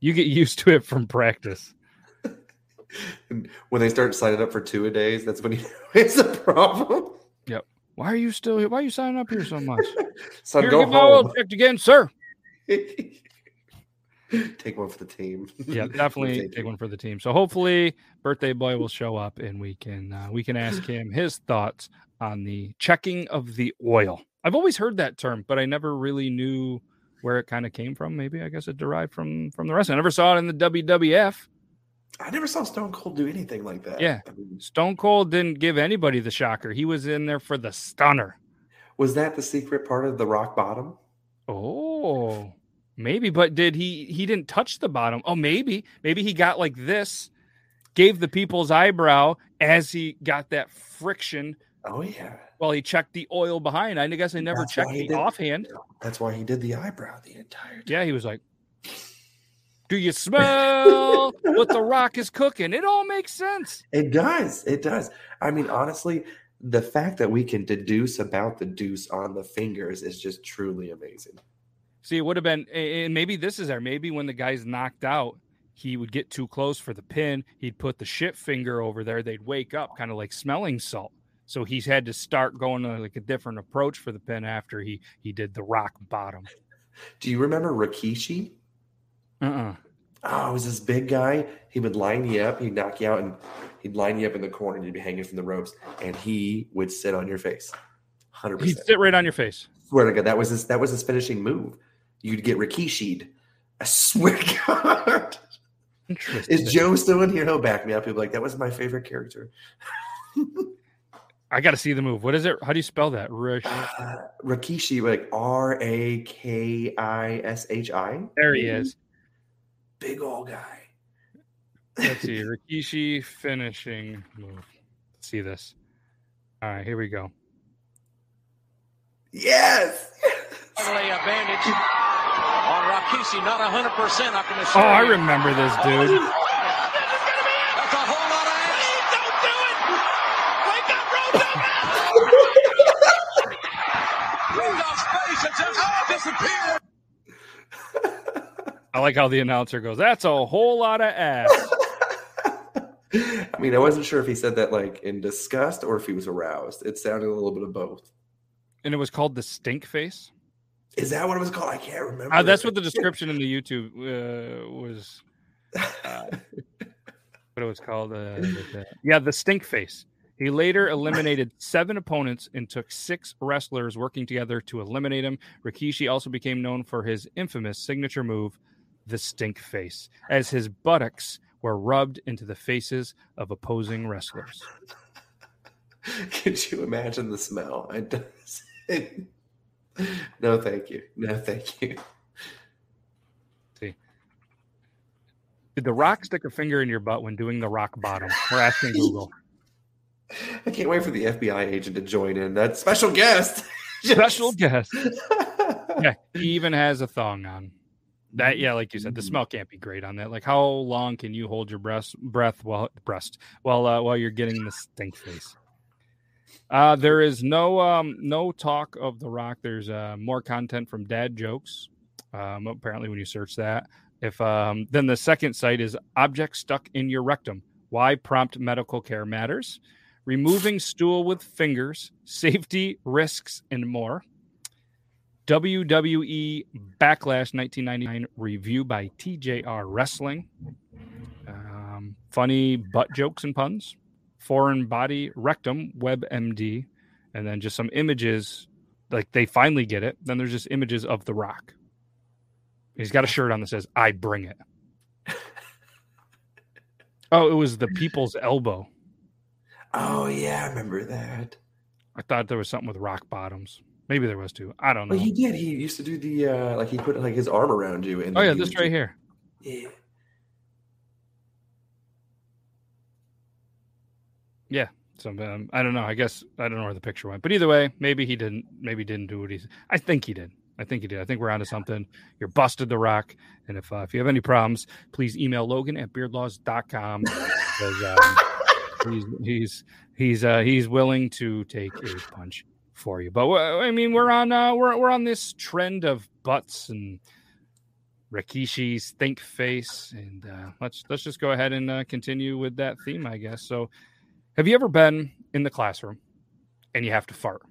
You get used to it from practice. And when they start signing up for two a days, that's when you know it's a problem. Yep. Why are you still here? Why are you signing up here so much? Son, Here, go my oil home. checked again, sir. Take one for the team. yeah, definitely take one for the team. So hopefully, birthday boy will show up and we can uh, we can ask him his thoughts on the checking of the oil. I've always heard that term, but I never really knew where it kind of came from. Maybe I guess it derived from from the rest. I never saw it in the WWF. I never saw Stone Cold do anything like that. Yeah. I mean, Stone Cold didn't give anybody the shocker. He was in there for the stunner. was that the secret part of the rock bottom? Oh, maybe, but did he? He didn't touch the bottom. Oh, maybe, maybe he got like this, gave the people's eyebrow as he got that friction Oh yeah. while he checked the oil behind. I guess I never That's checked the did- offhand. That's why he did the eyebrow the entire time. Yeah, he was like, "Do you smell what the Rock is cooking?" It all makes sense. It does. It does. I mean, honestly, the fact that we can deduce about the deuce on the fingers is just truly amazing. See, it would have been, and maybe this is there. Maybe when the guy's knocked out, he would get too close for the pin. He'd put the shit finger over there. They'd wake up, kind of like smelling salt. So he's had to start going to like a different approach for the pin after he he did the rock bottom. Do you remember Rikishi? Uh-uh. Oh, it was this big guy. He would line you up, he'd knock you out, and he'd line you up in the corner, and you'd be hanging from the ropes, and he would sit on your face. Hundred He'd percent. sit right on your face. Swear to God, that was his that was his finishing move. You'd get Rikishi'd. I swear to God. Is Joe still in here? He'll back me up. He'll be like, that was my favorite character. I got to see the move. What is it? How do you spell that? Rish. Uh, Rikishi, like R A K I S H I. There he is. Big old guy. Let's see. Rikishi finishing move. Let's see this. All right, here we go. Yes. Lay a bandage on Rikishi, not 100%, I can Oh, assure I remember this dude. That's a whole lot of ass. Don't do it! Wake up, Road Dogg! Road Dogg's face has just disappeared. I like how the announcer goes, That's a whole lot of ass. I mean, I wasn't sure if he said that like in disgust or if he was aroused. It sounded a little bit of both. And it was called the stink face. Is that what it was called? I can't remember. Uh, that's what the description in the YouTube uh, was. Uh, what it was called. Uh, yeah, the stink face. He later eliminated seven opponents and took six wrestlers working together to eliminate him. Rikishi also became known for his infamous signature move, the stink face, as his buttocks were rubbed into the faces of opposing wrestlers. Could you imagine the smell? I don't- no, thank you. No, thank you. Did The Rock stick a finger in your butt when doing the rock bottom? We're asking Google. I can't wait for the FBI agent to join in. That special guest. Special guest. Yeah, he even has a thong on. That yeah, like you said, the smell can't be great on that. Like, how long can you hold your breath breath while breast while uh, while you're getting the stink face? Uh, there is no um no talk of the Rock. There's uh, more content from Dad jokes. Um, apparently, when you search that, if um then the second site is object stuck in your rectum. Why prompt medical care matters, removing stool with fingers, safety, risks, and more. WWE Backlash 1999 review by TJR Wrestling. Um, funny butt jokes and puns. Foreign body rectum WebMD, and then just some images. Like they finally get it. Then there's just images of The Rock. He's got a shirt on that says "I bring it." oh, it was the People's Elbow. Oh yeah, I remember that. I thought there was something with rock bottoms. Maybe there was too. I don't know. But he did. He used to do the uh like he put like his arm around you and oh yeah, he this right here. Yeah. Yeah. So um, I don't know. I guess I don't know where the picture went, but either way, maybe he didn't. Maybe he didn't do what he's. I think he did. I think he did. I think we're onto something. You're busted the rock. And if uh, if you have any problems, please email Logan at beardlaws.com. because um, he's he's he's uh, he's willing to take a punch for you. But uh, I mean, we're on uh, we're we're on this trend of butts and Rikishi's think face, and uh, let's let's just go ahead and uh, continue with that theme, I guess. So, have you ever been in the classroom and you have to fart?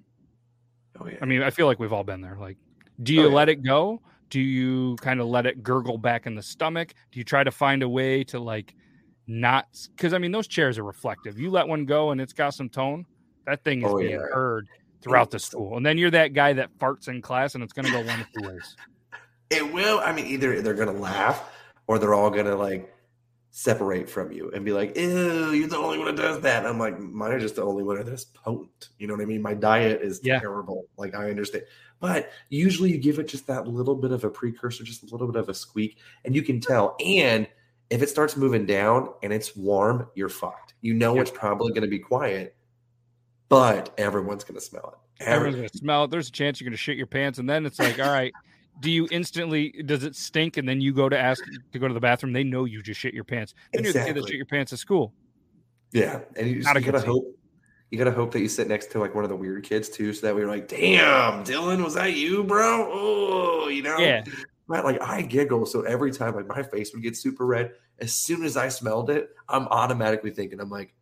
Oh yeah. I mean, I feel like we've all been there. Like, do you Oh, yeah. let it go? Do you kind of let it gurgle back in the stomach? Do you try to find a way to like not? Because I mean, those chairs are reflective. You let one go and it's got some tone. That thing is Oh, being yeah. heard throughout the school, and then you're that guy that farts in class, and it's going to go one of two ways. It will. I mean, either they're gonna laugh or they're all gonna like separate from you and be like, "Ew, you're the only one that does that." And I'm like, mine are just the only one that's potent. You know what I mean? My diet is Yeah. terrible. Like I understand, but usually you give it just that little bit of a precursor, just a little bit of a squeak, and you can tell. And if it starts moving down and it's warm, you're fucked. You know Yeah. it's probably gonna be quiet, but everyone's gonna smell it. Everyone's going to smell it. There's a chance you're going to shit your pants, and then it's like, all right. Do you instantly does it stink and then you go to ask to go to the bathroom? They know you just shit your pants. Then you're the kid that shit your pants at school. Yeah, and you, just, you gotta hope you gotta hope that you sit next to like one of the weird kids too, so that we're like, "Damn, Dylan, was that you, bro?" Oh, you know, Yeah. Right, like I giggle, so every time like my face would get super red. As soon as I smelled it, I'm automatically thinking, I'm like,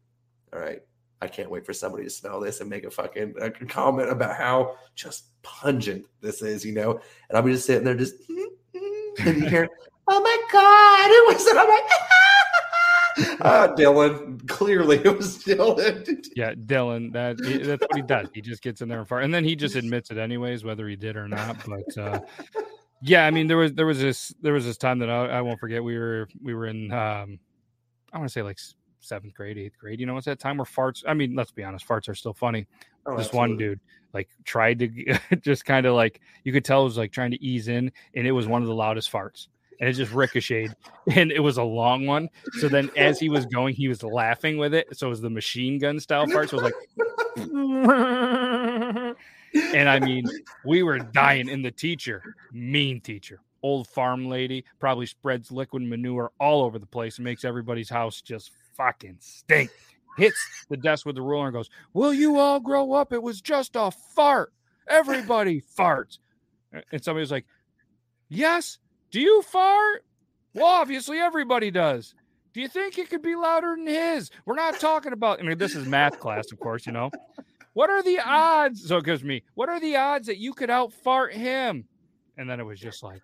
"All right, I can't wait for somebody to smell this and make a fucking a comment about how just pungent this is," you know. And I'll be just sitting there, just and you hear, "Oh my god, it was it?" I'm like. Ah, Dylan. Clearly, it was Dylan. Yeah, Dylan. That that's what he does. He just gets in there and fart, and then he just admits it anyways, whether he did or not. But uh, yeah, I mean, there was there was this there was this time that I, I won't forget. We were we were in um, I want to say like seventh grade, eighth grade. You know, it's that time where farts. I mean, let's be honest, farts are still funny. Oh, this one dude like tried to just kind of like you could tell it was like trying to ease in, and it was one of the loudest farts. And it just ricocheted, and it was a long one. So then, as he was going, he was laughing with it. So it was the machine gun style farts. So it was like, and I mean, we were dying. And the teacher, mean teacher, old farm lady, probably spreads liquid manure all over the place and makes everybody's house just fucking stink. Hits the desk with the ruler and goes, Will you all grow up? It was just a fart. Everybody farts. And somebody was like, Yes. Do you fart? Well, obviously everybody does. Do you think it could be louder than his? We're not talking about, I mean, this is math class, of course, you know. What are the odds? So it gives me, what are the odds that you could out fart him? And then it was just like,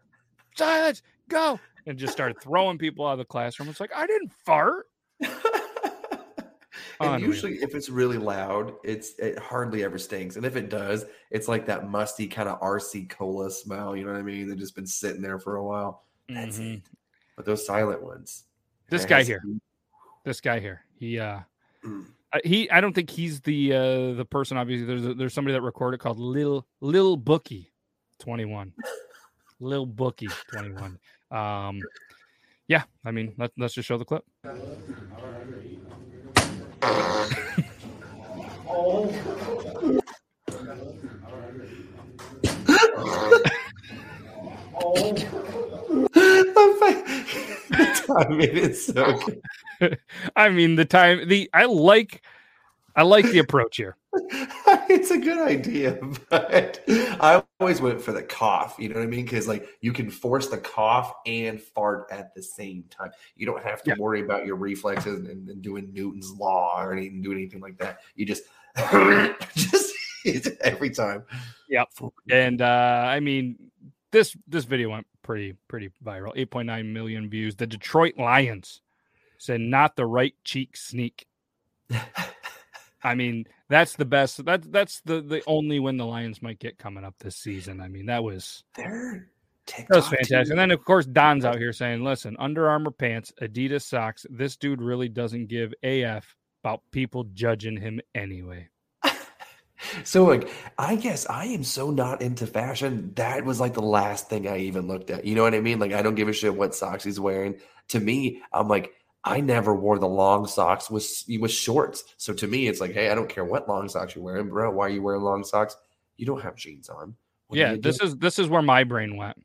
silence, go. And just started throwing people out of the classroom. It's like, I didn't fart. and usually, if it's really loud, it's it hardly ever stinks. And if it does, it's like that musty kind of RC cola smell. You know what I mean? They've just been sitting there for a while. That's Mhm. it. But those silent ones. This guy here. This guy here. He, uh, Mm. uh, he, I don't think he's the uh the person. Obviously, there's a, there's somebody that recorded called Lil Lil Bookie, twenty one, Lil Bookie, twenty one. Um, yeah, I mean, let, let's just show the clip. I mean, it's so. I mean, the time the I like I like the approach here. It's a good idea, but I always went for the cough. You know what I mean? Because like you can force the cough and fart at the same time. You don't have to Yeah. worry about your reflexes and, and doing Newton's law or anything, do anything like that. You just just every time. Yep. And uh, I mean, this this video went pretty pretty viral. 8.9 million views. The Detroit Lions said not the right cheek sneak. I mean, that's the best. That that's the the only win the Lions might get coming up this season. I mean, that was that was fantastic. too. And then of course Don's out here saying, "Listen, Under Armour pants, Adidas socks. This dude really doesn't give AF about people judging him anyway." So like I guess I am so not into fashion. That was like the last thing I even looked at. You know what I mean? Like I don't give a shit what socks he's wearing. To me, I'm like I never wore the long socks with with shorts. So to me, it's like, hey, I don't care what long socks you're wearing, bro. Why are you wearing long socks? You don't have jeans on. What yeah, this doing? is this is where my brain went.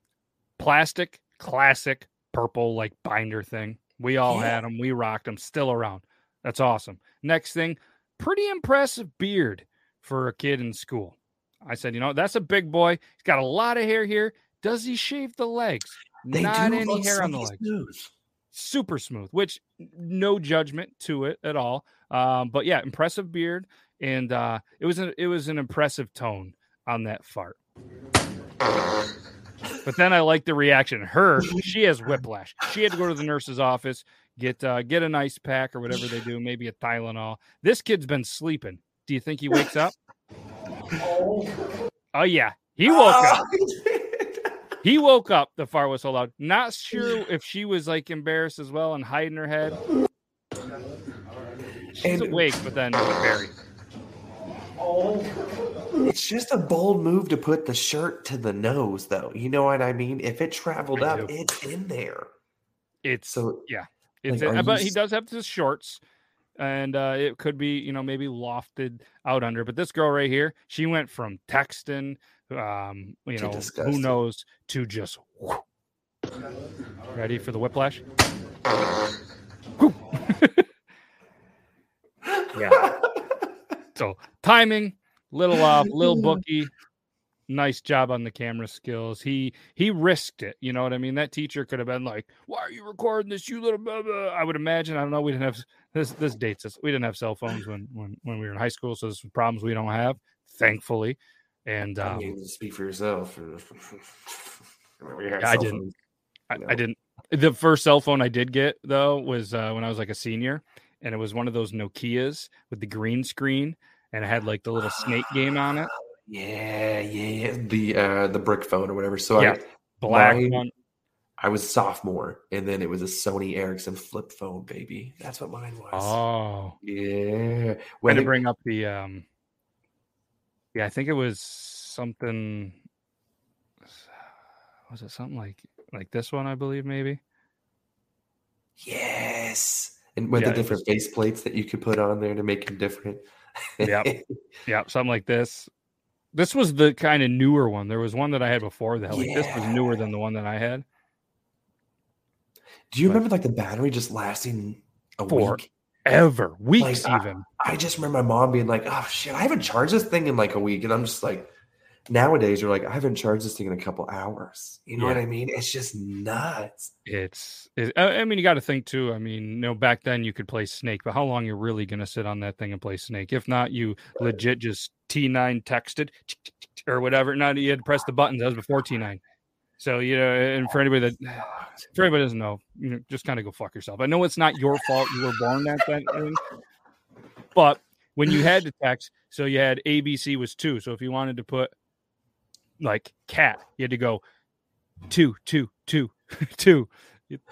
Plastic, classic, purple like binder thing. We all Yeah. had them. We rocked them. Still around. That's awesome. Next thing, pretty impressive beard for a kid in school. I said, you know, that's a big boy. He's got a lot of hair here. Does he shave the legs? They Not any hair on the legs. smooth. Super smooth, which no judgment to it at all. Um, but yeah, impressive beard, and uh, it was a, it was an impressive tone on that fart. But then I like the reaction. Her, she has whiplash. She had to go to the nurse's office, get uh, get an ice pack or whatever they do, maybe a Tylenol. This kid's been sleeping. Do you think he wakes up? Oh yeah, he woke up. He woke up. The fart was so loud. Not sure if she was like embarrassed as well and hiding her head. She's And- awake, but then very. It's just a bold move to put the shirt to the nose, though. You know what I mean? If it traveled I up, do. it's in there. It's So yeah. It's Like, in- but you he does have his shorts, and uh, it could be you know maybe lofted out under. But this girl right here, she went from texting, um, you To know, disgusting. who knows, to just whoo. ready for the whiplash. Yeah. So timing, little off, little bookie. Nice job on the camera skills. He he risked it. You know what I mean? That teacher could have been like, "Why are you recording this? You little blah, blah." I would imagine. I don't know. We didn't have this. This dates us. We didn't have cell phones when when when we were in high school, so this is problems we don't have, thankfully. And um, mean, speak for yourself. I didn't. I. I didn't. The first cell phone I did get though was uh, when I was like a senior, and it was one of those Nokia's with the green screen, and it had like the little snake game on it. Yeah, yeah, the uh the brick phone or whatever. So Yeah, I Black mine- one. I was sophomore, and then it was a Sony Ericsson flip phone, baby. That's what mine was. Oh, yeah. When to bring up the um. Yeah, I think it was something. Was it something like like this one? I believe maybe. yes, and with Yeah, the different face plates that you could put on there to make them different. Yep. Yeah, something like this. This was the kind of newer one. There was one that I had before that. Like this was newer than the one that I had. Do you remember like the battery just lasting a For week? Ever weeks Like, I- even. I just remember my mom being like, "Oh shit, I haven't charged this thing in like a week," and I'm just like, nowadays you're like, "I haven't charged this thing in a couple hours." You know what I mean? It's just nuts. It's, it, I I mean, you got to think too. I mean, you know, back then you could play Snake, but how long you're really going to sit on that thing and play Snake? If not, you legit just T9 texted or whatever. Not you had to press the buttons. That was before T9. So you know, and for anybody that for anybody doesn't know, you know, just kind of go fuck yourself. I know it's not your fault. You were born that that thing, but when you had to text, so you had ABC was two. So if you wanted to put like cat, you had to go two, two, two, two,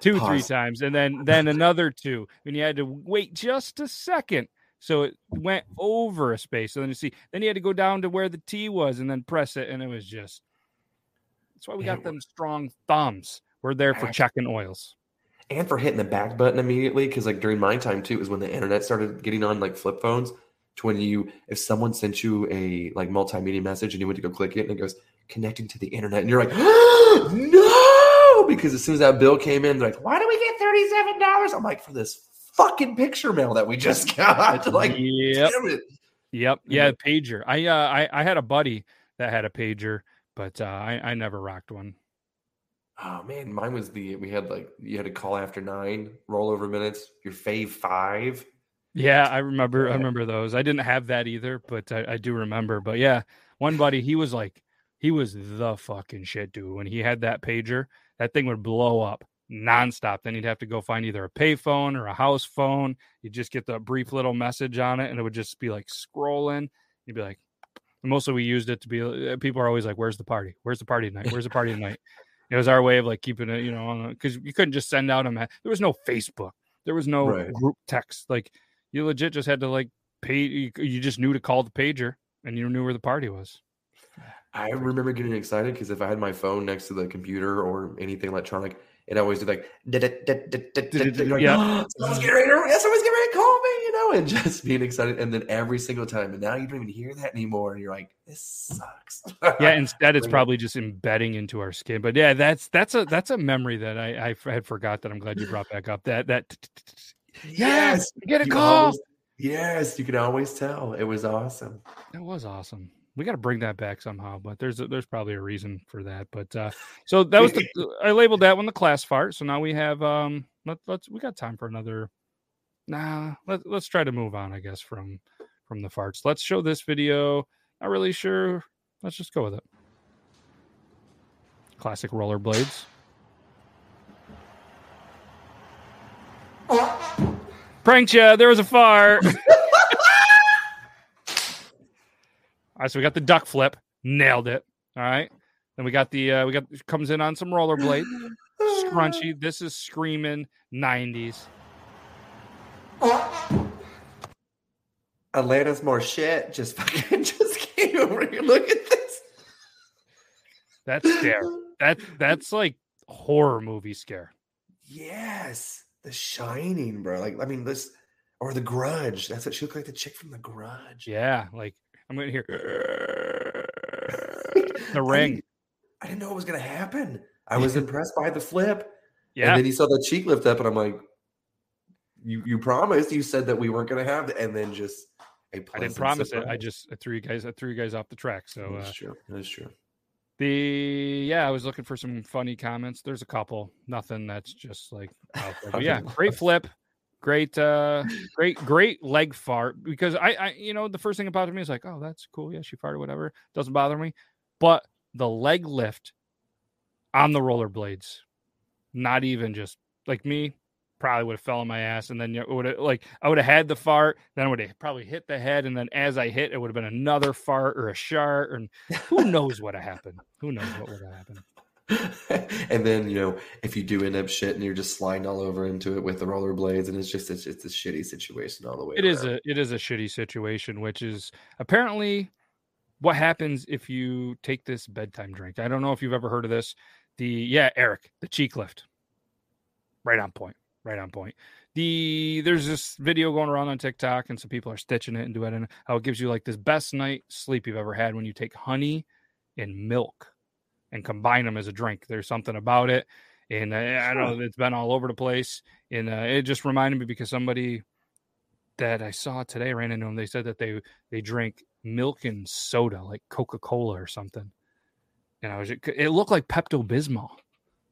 two, three times, and then then another two, and you had to wait just a second. So it went over a space. So then you see, then you had to go down to where the T was and then press it, and it was just. That's why we got them strong thumbs. We're there for checking oils. and for hitting the back button immediately because like during my time too is when the internet started getting on like flip phones to when you if someone sent you a like multimedia message and you went to go click it and it goes connecting to the internet and you're like no because as soon as that bill came in they're like why do we get $37 i'm like for this fucking picture mail that we just got like Yep. damn it Yep. Yeah, pager. I uh I, I had a buddy that had a pager, but uh I, I never rocked one. Oh man, mine was the we had like you had to call after nine rollover minutes. Your fave five. Yeah, I remember I remember those. I didn't have that either, but I, I do remember. But yeah, one buddy, he was like he was the fucking shit, dude. When he had that pager, that thing would blow up nonstop. Then he'd have to go find either a payphone or a house phone. You'd just get the brief little message on it, and it would just be like scrolling. You'd be like, mostly we used it to be. uh, People are always like, "Where's the party? Where's the party tonight? Where's the party tonight?" It was our way of like keeping it, you know, because you couldn't just send out a. me- There was no Facebook. There was no Right. group text. Like you legit just had to like pay. You, you just knew to call the pager, and you knew where the party was. I remember getting excited because if I had my phone next to the computer or anything electronic, it always did like like, Yeah. someone's getting ready to someone's to call me, you know, and just being excited. And then every single time, and now you don't even hear that anymore, and you're like, this sucks. Yeah, instead it's probably just embedding into our skin. But yeah, that's that's a that's a memory that I I had forgot that I'm glad you brought back up. That that yes, get a call. yes, you can always tell. It was awesome. It was awesome. We got to bring that back somehow, but there's a, there's probably a reason for that. But uh so that was the I labeled that one the class fart. So now we have um let, let's we got time for another. Nah, let let's try to move on. I guess from from the farts. Let's show this video. Not really sure. Let's just go with it. Classic rollerblades. Pranked ya. There was a fart. All right, so we got the duck flip, nailed it. All right, then we got the uh, we got comes in on some rollerblade, scrunchy. This is screaming '90s. Atlanta's more shit. Just fucking just came over here. Look at this. That's scare. That that's like horror movie scare. Yes, The Shining, bro. Like, I mean, this or The Grudge. That's what she looked like. The chick from The Grudge. Yeah, like I'm gonna hear the I ring. didn't, I didn't know it was gonna happen. I was impressed by the flip. Yeah, And then he saw the cheek lift up, and I'm like, you you promised. You said that we weren't gonna have it, and then just a I didn't promise it. I just I threw you guys I threw you guys off the track. So uh, That's true. That's true. the yeah, I was looking for some funny comments. There's a couple. Nothing that's just like out there. But yeah, great flip. Great uh great great leg fart because I I you know the first thing about me is like, "Oh, that's cool. Yeah, she farted whatever. Doesn't bother me." But the leg lift on the rollerblades, not even just like me, probably would have fell on my ass and then you would have like I would have had the fart, then I would have probably hit the head, and then as I hit, it would have been another fart or a shart, and who knows what happened? Who knows what would have happened? and then you know if you do end up shitting, you're just sliding all over into it with the rollerblades, and it's just it's, it's a shitty situation all the way. It is around. a it is a shitty situation, which is apparently what happens if you take this bedtime drink. I don't know if you've ever heard of this. The yeah, Eric, the cheek lift. Right on point. Right on point. The there's this video going around on TikTok, and some people are stitching it and doing it. How it gives you like this best night sleep you've ever had when you take honey and milk and combine them as a drink. There's something about it, and uh, I don't know it's been all over the place. And uh, it just reminded me because somebody that I saw today ran into them. They said that they they drink milk and soda, like Coca Cola or something. And I was, it looked like Pepto Bismol.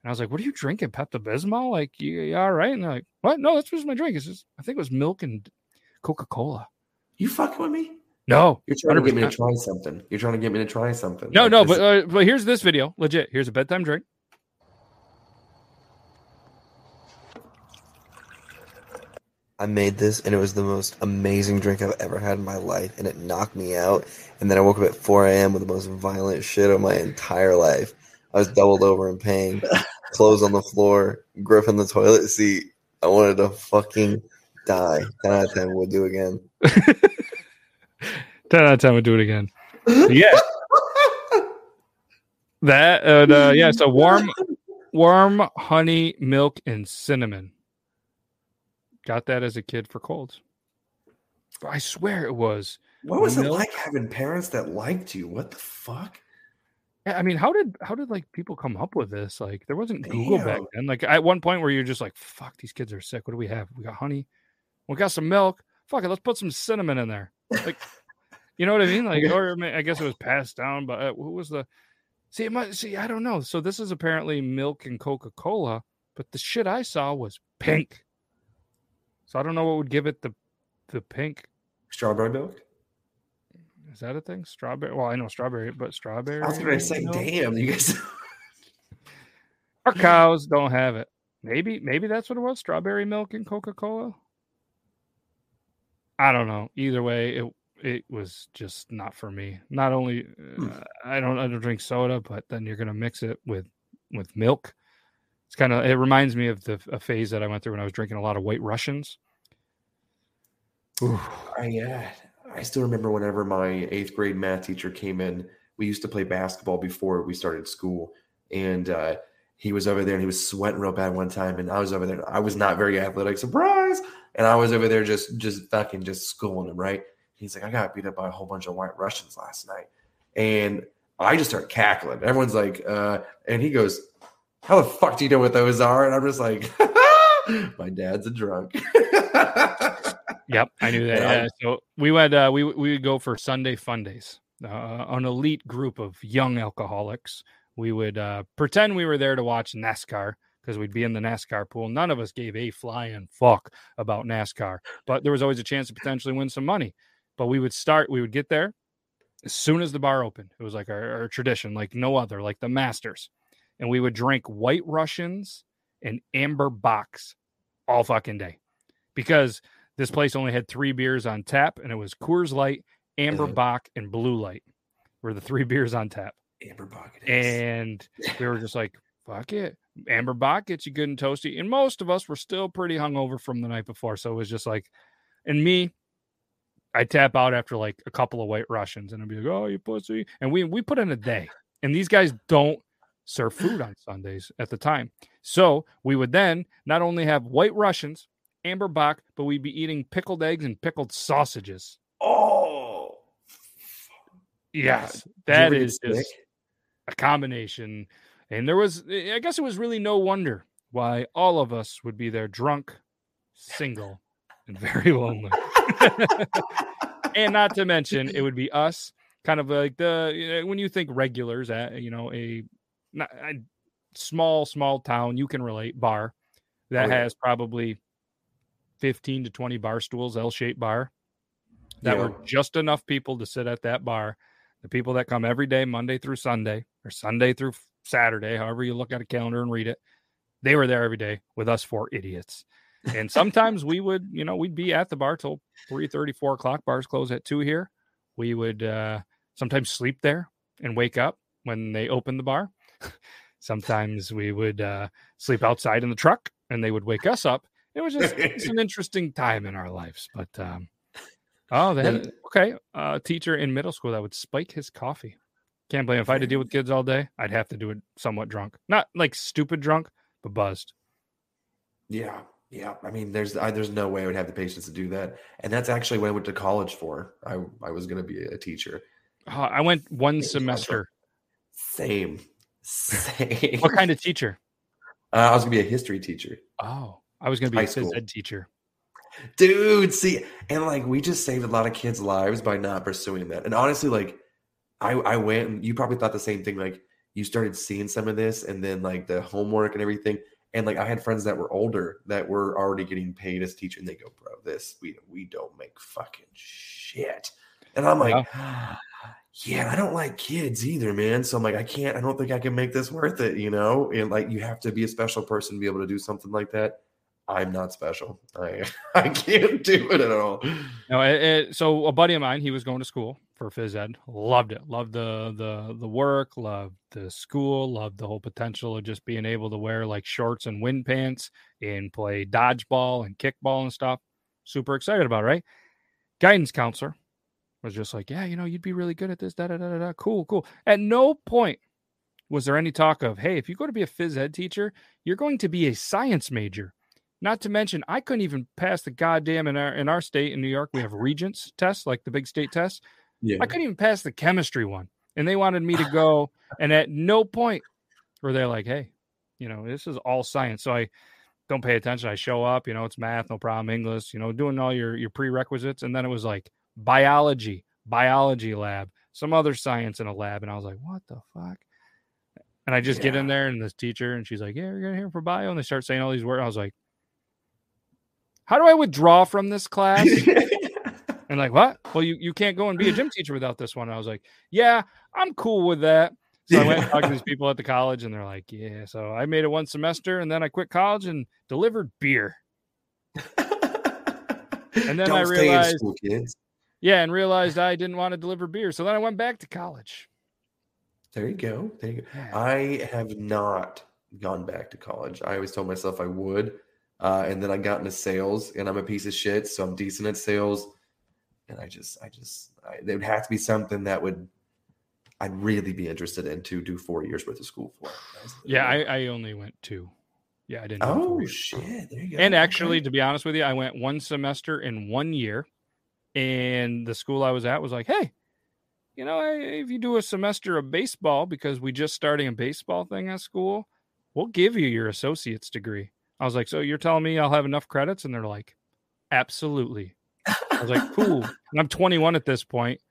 And I was like, "What are you drinking, Pepto Bismol? Like, you, you all right?" And they're like, "What? No, that's just my drink. It's just, I think it was milk and Coca Cola." You fucking with me? No, You're trying to get me to try something. You're trying to get me to try something. no, Like, no. this- But uh, but here's this video. Legit. Here's a bedtime drink. I made this and it was the most amazing drink I've ever had in my life and it knocked me out. And then I woke up at 4 a.m. with the most violent shit of my entire life. I was doubled over in pain, clothes on the floor, grip in the toilet seat. I wanted to fucking die. 10 out of 10 would do again. Ten out of ten would do it again. Yeah. That and uh, yeah, so warm, warm honey, milk, and cinnamon. Got that as a kid for colds. I swear it was. what was it like having parents that liked you? What the fuck? I mean, how did how did like people come up with this? Like, there wasn't Google back then. Like, at one point where you're just like, "Fuck, these kids are sick." What do we have? We got honey. We got some milk. Fuck it, let's put some cinnamon in there. Like, You know what I mean? Like, or I I guess it was passed down, but uh, who was the? See, it might, see, I don't know. So this is apparently milk and Coca Cola, but the shit I saw was pink. So I don't know what would give it the the pink. Strawberry milk. Is that a thing? Strawberry? Well, I know strawberry, but strawberry. I was gonna say, damn, you guys. Our cows don't have it. Maybe, maybe that's what it was. Strawberry milk and Coca Cola. I don't know. Either way, it it was just not for me. Not only uh, I don't I don't drink soda, but then you're gonna mix it with with milk. It's kind of it reminds me of the a phase that I went through when I was drinking a lot of White Russians. Oh, uh, I still remember whenever my eighth grade math teacher came in. We used to play basketball before we started school, and uh, he was over there and he was sweating real bad one time, and I was over there. I was not very athletic, surprise, and I was over there just just fucking just schooling him. Right? He's like, I got beat up by a whole bunch of White Russians last night, and I just start cackling. Everyone's like, uh, and he goes, "How the fuck do you know what those are?" And I'm just like, "My dad's a drunk." Yep, I knew that. Yeah. So we went. Uh, we we would go for Sunday fun days. Uh, an elite group of young alcoholics. We would uh, pretend we were there to watch NASCAR because we'd be in the NASCAR pool. None of us gave a flying fuck about NASCAR, but there was always a chance to potentially win some money. But we would start. We would get there as soon as the bar opened. It was like our, our tradition, like no other, like the Masters, and we would drink White Russians and Amber Bocks all fucking day because this place only had three beers on tap, and it was Coors Light, Amber Yeah. Bock, and Blue Light were the three beers on tap. Amber Bock. And we were just like, fuck it. Amber Bock gets you good and toasty. And most of us were still pretty hungover from the night before. So it was just like, and me, I tap out after like a couple of white Russians and I'd be like, oh, you pussy. And we we put in a day. And these guys don't serve food on Sundays at the time. So we would then not only have white Russians, Amber Bock, but we'd be eating pickled eggs and pickled sausages. oh, Yes, that is just a combination. And there was, I guess it was really no wonder why all of us would be there drunk, single, and very lonely. and not to mention, it would be us, kind of like the, when you think regulars at, you know, a, a small, small town, you can relate bar that Oh, yeah. has probably 15 to 20 bar stools, L shaped bar that were just enough people to sit at that bar. The people that come every day, Monday through Sunday, or Sunday through Saturday, however you look at a calendar and read it, they were there every day with us four idiots. And sometimes we would, you know, we'd be at the bar till 3 4 o'clock. Bars close at two here. We would uh, sometimes sleep there and wake up when they opened the bar. sometimes we would uh, sleep outside in the truck and they would wake us up. It was just it's an interesting time in our lives. But um, oh, then okay, a teacher in middle school that would spike his coffee. Can't blame him. if I had to deal with kids all day. I'd have to do it somewhat drunk, not like stupid drunk, but buzzed. Yeah, yeah. I mean, there's I, there's no way I would have the patience to do that, and that's actually what I went to college for. I I was going to be a teacher. Uh, I went one that's semester. Same, same. What kind of teacher? Uh, I was going to be a history teacher. Oh, I was going to be a phys ed teacher. Dude, see, and like we just saved a lot of kids' lives by not pursuing that. And honestly, like I I went and you probably thought the same thing. Like you started seeing some of this and then like the homework and everything. And like I had friends that were older that were already getting paid as teacher, and they go, bro, this we we don't make fucking shit. And I'm like, yeah, ah, I don't like kids either, man. So I'm like, I can't, I don't think I can make this worth it, you know? And like you have to be a special person to be able to do something like that. I'm not special. I I can't do it at all. No, it, it, so a buddy of mine, he was going to school for phys ed, loved it, loved the the the work, loved the school, loved the whole potential of just being able to wear like shorts and wind pants and play dodgeball and kickball and stuff. Super excited about, it, right? Guidance counselor was just like, yeah, you know, you'd be really good at this. Da da da da. da. Cool, cool. At no point was there any talk of, hey, if you go to be a phys ed teacher, you're going to be a science major. Not to mention, I couldn't even pass the goddamn in our in our state in New York. We have regents tests, like the big state tests. Yeah. I couldn't even pass the chemistry one, and they wanted me to go. and at no point were they like, "Hey, you know, this is all science." So I don't pay attention. I show up, you know, it's math, no problem, English, you know, doing all your your prerequisites, and then it was like biology, biology lab, some other science in a lab, and I was like, what the fuck? And I just get in there, and this teacher, and she's like, "Yeah, you're gonna hear for bio," and they start saying all these words. I was like, "How do I withdraw from this class?" and like, what? Well, you you can't go and be a gym teacher without this one. And I was like, "Yeah, I'm cool with that." So I went and talked to these people at the college, and they're like, "Yeah." So I made it one semester, and then I quit college and delivered beer. and then Don't I realized, school, kids. yeah, and realized I didn't want to deliver beer. So then I went back to college. There you go. There you go. I have not gone back to college. I always told myself I would. Uh, and then I got into sales and I'm a piece of shit. So I'm decent at sales. And I just, I just, I, there would have to be something that would, I'd really be interested in to do four years worth of school for. Yeah, I, I only went two. Yeah, I didn't. Oh, shit. There you go. And actually, to be honest with you, I went one semester in one year, and the school I was at was like, "Hey, you know, if you do a semester of baseball, because we just starting a baseball thing at school, we'll give you your associate's degree." I was like, "So you're telling me I'll have enough credits?" And they're like, "Absolutely." I was like, "Cool." And I'm 21 at this point.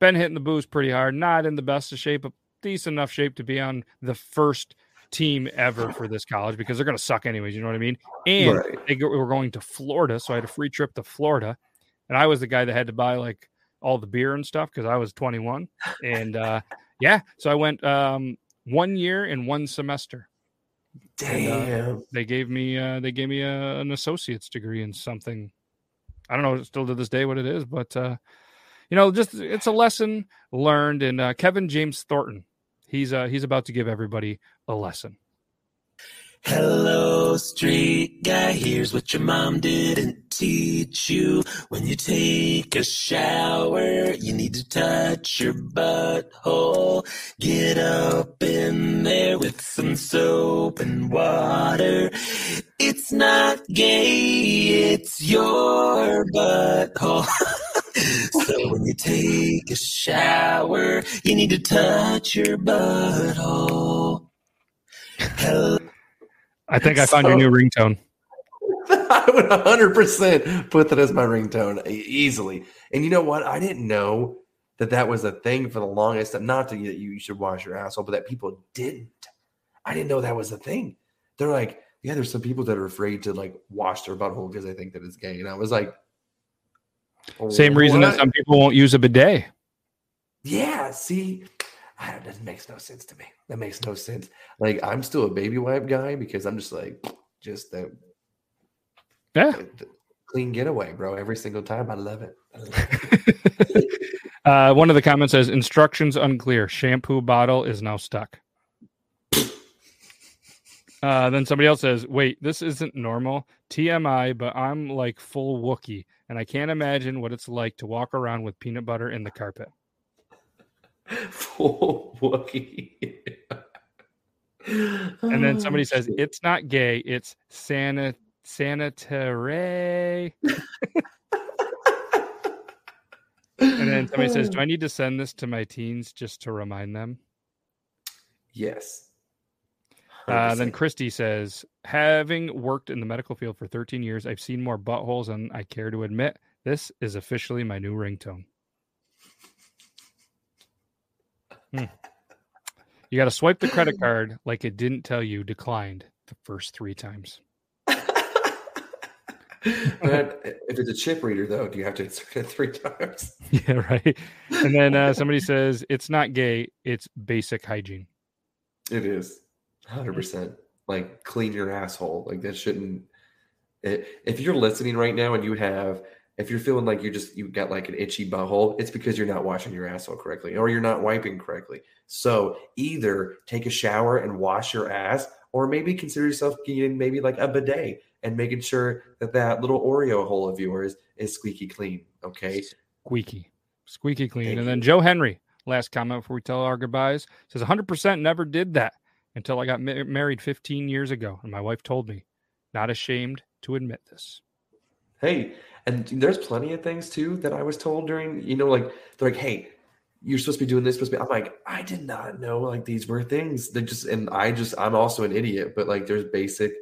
Been hitting the booze pretty hard. Not in the best of shape, but decent enough shape to be on the first team ever for this college because they're going to suck anyways. You know what I mean? And Right. they go, were going to Florida, so I had a free trip to Florida, and I was the guy that had to buy like all the beer and stuff because I was 21. And uh, yeah, so I went um, one year and one semester. And, uh, Damn. they gave me uh, they gave me a, an associate's degree in something. I don't know still to this day what it is, but uh, you know, just it's a lesson learned. And uh, Kevin James Thornton, he's uh, he's about to give everybody a lesson. Hello, street guy. Here's what your mom didn't teach you. When you take a shower, you need to touch your butthole. Get up in there with some soap and water. It's not gay, it's your butthole. so when you take a shower, you need to touch your butthole. Hello. I think I found your So- new ringtone. I would 100% put that as my ringtone easily. And you know what? I didn't know that that was a thing for the longest time. Not to that you should wash your asshole, but that people didn't. I didn't know that was a thing. They're like, yeah, there's some people that are afraid to like wash their butthole because they think that it's gay. And I was like, Same reason that some people won't use a bidet. Yeah, see, I don't, that makes no sense to me. That makes no sense. Like, I'm still a baby wipe guy because I'm just like, just the Yeah. clean getaway, bro. Every single time, I love it. I love it. Uh, one of the comments says instructions unclear. Shampoo bottle is now stuck. Uh, then somebody else says, "Wait, this isn't normal. TMI, but I'm like full Wookie, and I can't imagine what it's like to walk around with peanut butter in the carpet." Full Wookie. And then somebody Oh, says, "It's not gay. It's sanit sanitary." And then somebody says, "Do I need to send this to my teens just to remind them?" Yes. Uh, then Christy says, having worked in the medical field for 13 years, I've seen more buttholes than I care to admit. This is officially my new ringtone. Hmm. You got to swipe the credit card like it didn't tell you declined the first three times. But if it's a chip reader, though, do you have to insert it three times? yeah, right. And then uh, somebody says, it's not gay, it's basic hygiene. It is. 100%. Like, clean your asshole. Like, that shouldn't. i- If you're listening right now and you have, if you're feeling like you just, you got like an itchy butthole, it's because you're not washing your asshole correctly or you're not wiping correctly. So either take a shower and wash your ass, or maybe consider yourself getting maybe like a bidet and making sure that that little Oreo hole of yours is squeaky clean. Okay. Squeaky. Squeaky clean. Thank and then. Joe Henry, last comment before we tell our goodbyes, says 100% never did that until I got ma- married 15 years ago. And my wife told me, not ashamed to admit this. Hey, and there's plenty of things too that I was told during, you know, like they're like, hey, you're supposed to be doing this, supposed to be. I'm like, I did not know like these were things. They just, and I just, I'm also an idiot, but like there's basic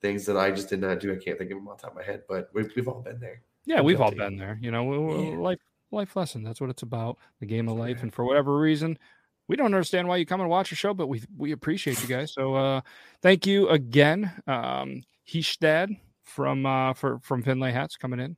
things that I just did not do. I can't think of them on top of my head, but we've, we've all been there. Yeah, we've all been there. You know, Yeah. life life lesson. That's what it's about, the game of life. And for whatever reason, we don't understand why you come and watch the show, but we we appreciate you guys. So uh thank you again. Um Hishtad from uh for from Finlay Hats coming in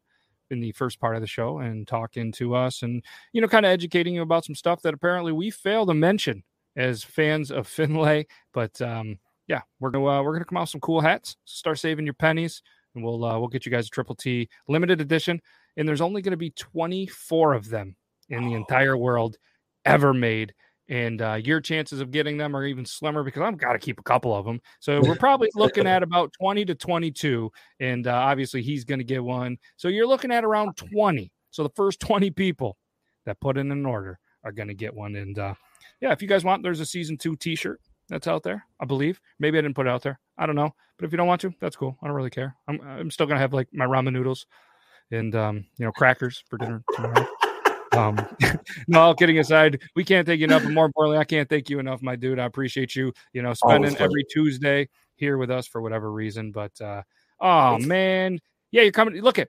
in the first part of the show and talking to us and you know kind of educating you about some stuff that apparently we fail to mention as fans of Finlay. But um yeah, we're gonna uh, we're gonna come out with some cool hats. Start saving your pennies, and we'll uh, we'll get you guys a Triple T limited edition. And there's only going to be 24 of them in the entire world ever made. And uh, your chances of getting them are even slimmer because I've got to keep a couple of them. So we're probably looking at about 20 to 22. And uh, obviously, he's going to get one. So you're looking at around 20. So the first 20 people that put in an order are going to get one. And uh, yeah, if you guys want, there's a season two t shirt that's out there, I believe. Maybe I didn't put it out there. I don't know. But if you don't want to, that's cool. I don't really care. I'm, I'm still going to have like my ramen noodles and, um, you know, crackers for dinner tomorrow. Um, no, all kidding aside, we can't thank you enough. And more importantly, I can't thank you enough, my dude. I appreciate you, you know, spending every Tuesday here with us for whatever reason. But, uh, oh man, yeah, you're coming. Look at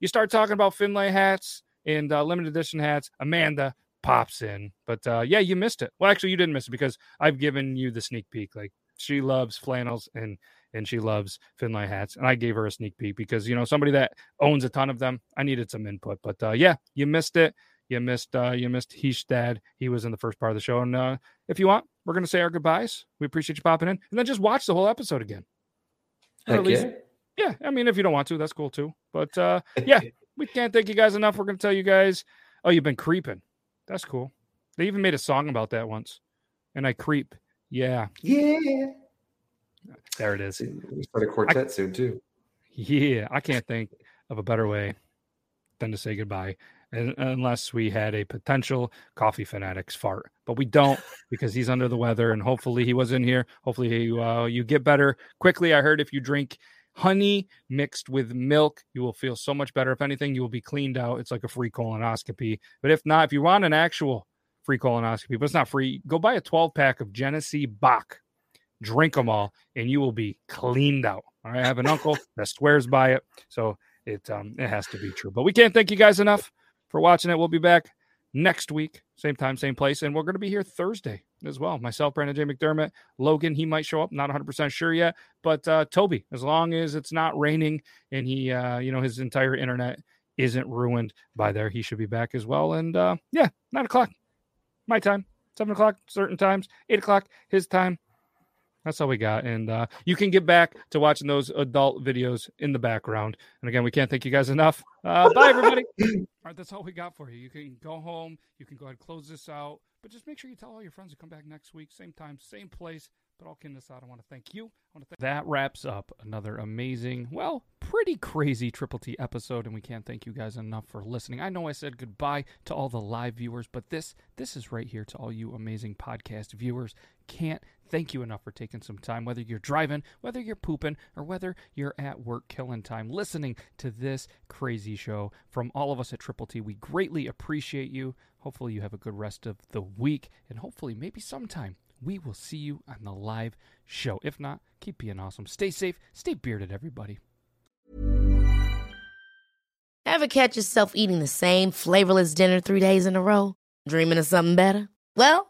you start talking about Finlay hats and uh, limited edition hats. Amanda pops in, but uh, yeah, you missed it. Well, actually, you didn't miss it because I've given you the sneak peek. Like she loves flannels and and she loves Finlay hats, and I gave her a sneak peek because you know somebody that owns a ton of them. I needed some input, but uh, yeah, you missed it. You missed uh, you missed Heesh dad. He was in the first part of the show, and uh, if you want, we're gonna say our goodbyes. We appreciate you popping in, and then just watch the whole episode again. Heck least- yeah. yeah, I mean, if you don't want to, that's cool too. But uh, yeah, we can't thank you guys enough. We're gonna tell you guys. Oh, you've been creeping. That's cool. They even made a song about that once. And I creep. Yeah, Yeah. there it is. We start a quartet soon too. Yeah, I can't think of a better way than to say goodbye, un- unless we had a potential coffee fanatics fart, but we don't because he's under the weather, and hopefully he was in here. Hopefully you uh, you get better quickly. I heard if you drink honey mixed with milk, you will feel so much better. If anything, you will be cleaned out. It's like a free colonoscopy. But if not, if you want an actual free colonoscopy, but it's not free, go buy a 12 pack of Genesee Bock drink them all and you will be cleaned out all right i have an uncle that swears by it so it um it has to be true but we can't thank you guys enough for watching it. We'll be back next week same time same place. And we're going to be here thursday as well. Myself brandon j. Mcdermott logan he might show up not 100% sure yet. But uh toby as long as it's not raining and he uh you know his entire internet isn't ruined by there he should be back as well. And uh yeah nine o'clock my time seven o'clock certain times eight o'clock his time that's all we got. And uh, you can get back to watching those adult videos in the background. And again, we can't thank you guys enough. Uh, bye, everybody. all right, that's all we got for you. You can go home. You can go ahead and close this out. But just make sure you tell all your friends to come back next week, same time, same place. But all kidding aside, I want to thank you. I want to thank that wraps up another amazing, well, pretty crazy Triple T episode, and we can't thank you guys enough for listening. I know I said goodbye to all the live viewers, but this this is right here to all you amazing podcast viewers. Can't thank you enough for taking some time, whether you're driving, whether you're pooping, or whether you're at work killing time, listening to this crazy show. From all of us at Triple T, we greatly appreciate you. Hopefully, you have a good rest of the week, and hopefully, maybe sometime we will see you on the live show. If not, keep being awesome. Stay safe, stay bearded, everybody. Ever catch yourself eating the same flavorless dinner three days in a row? Dreaming of something better? Well,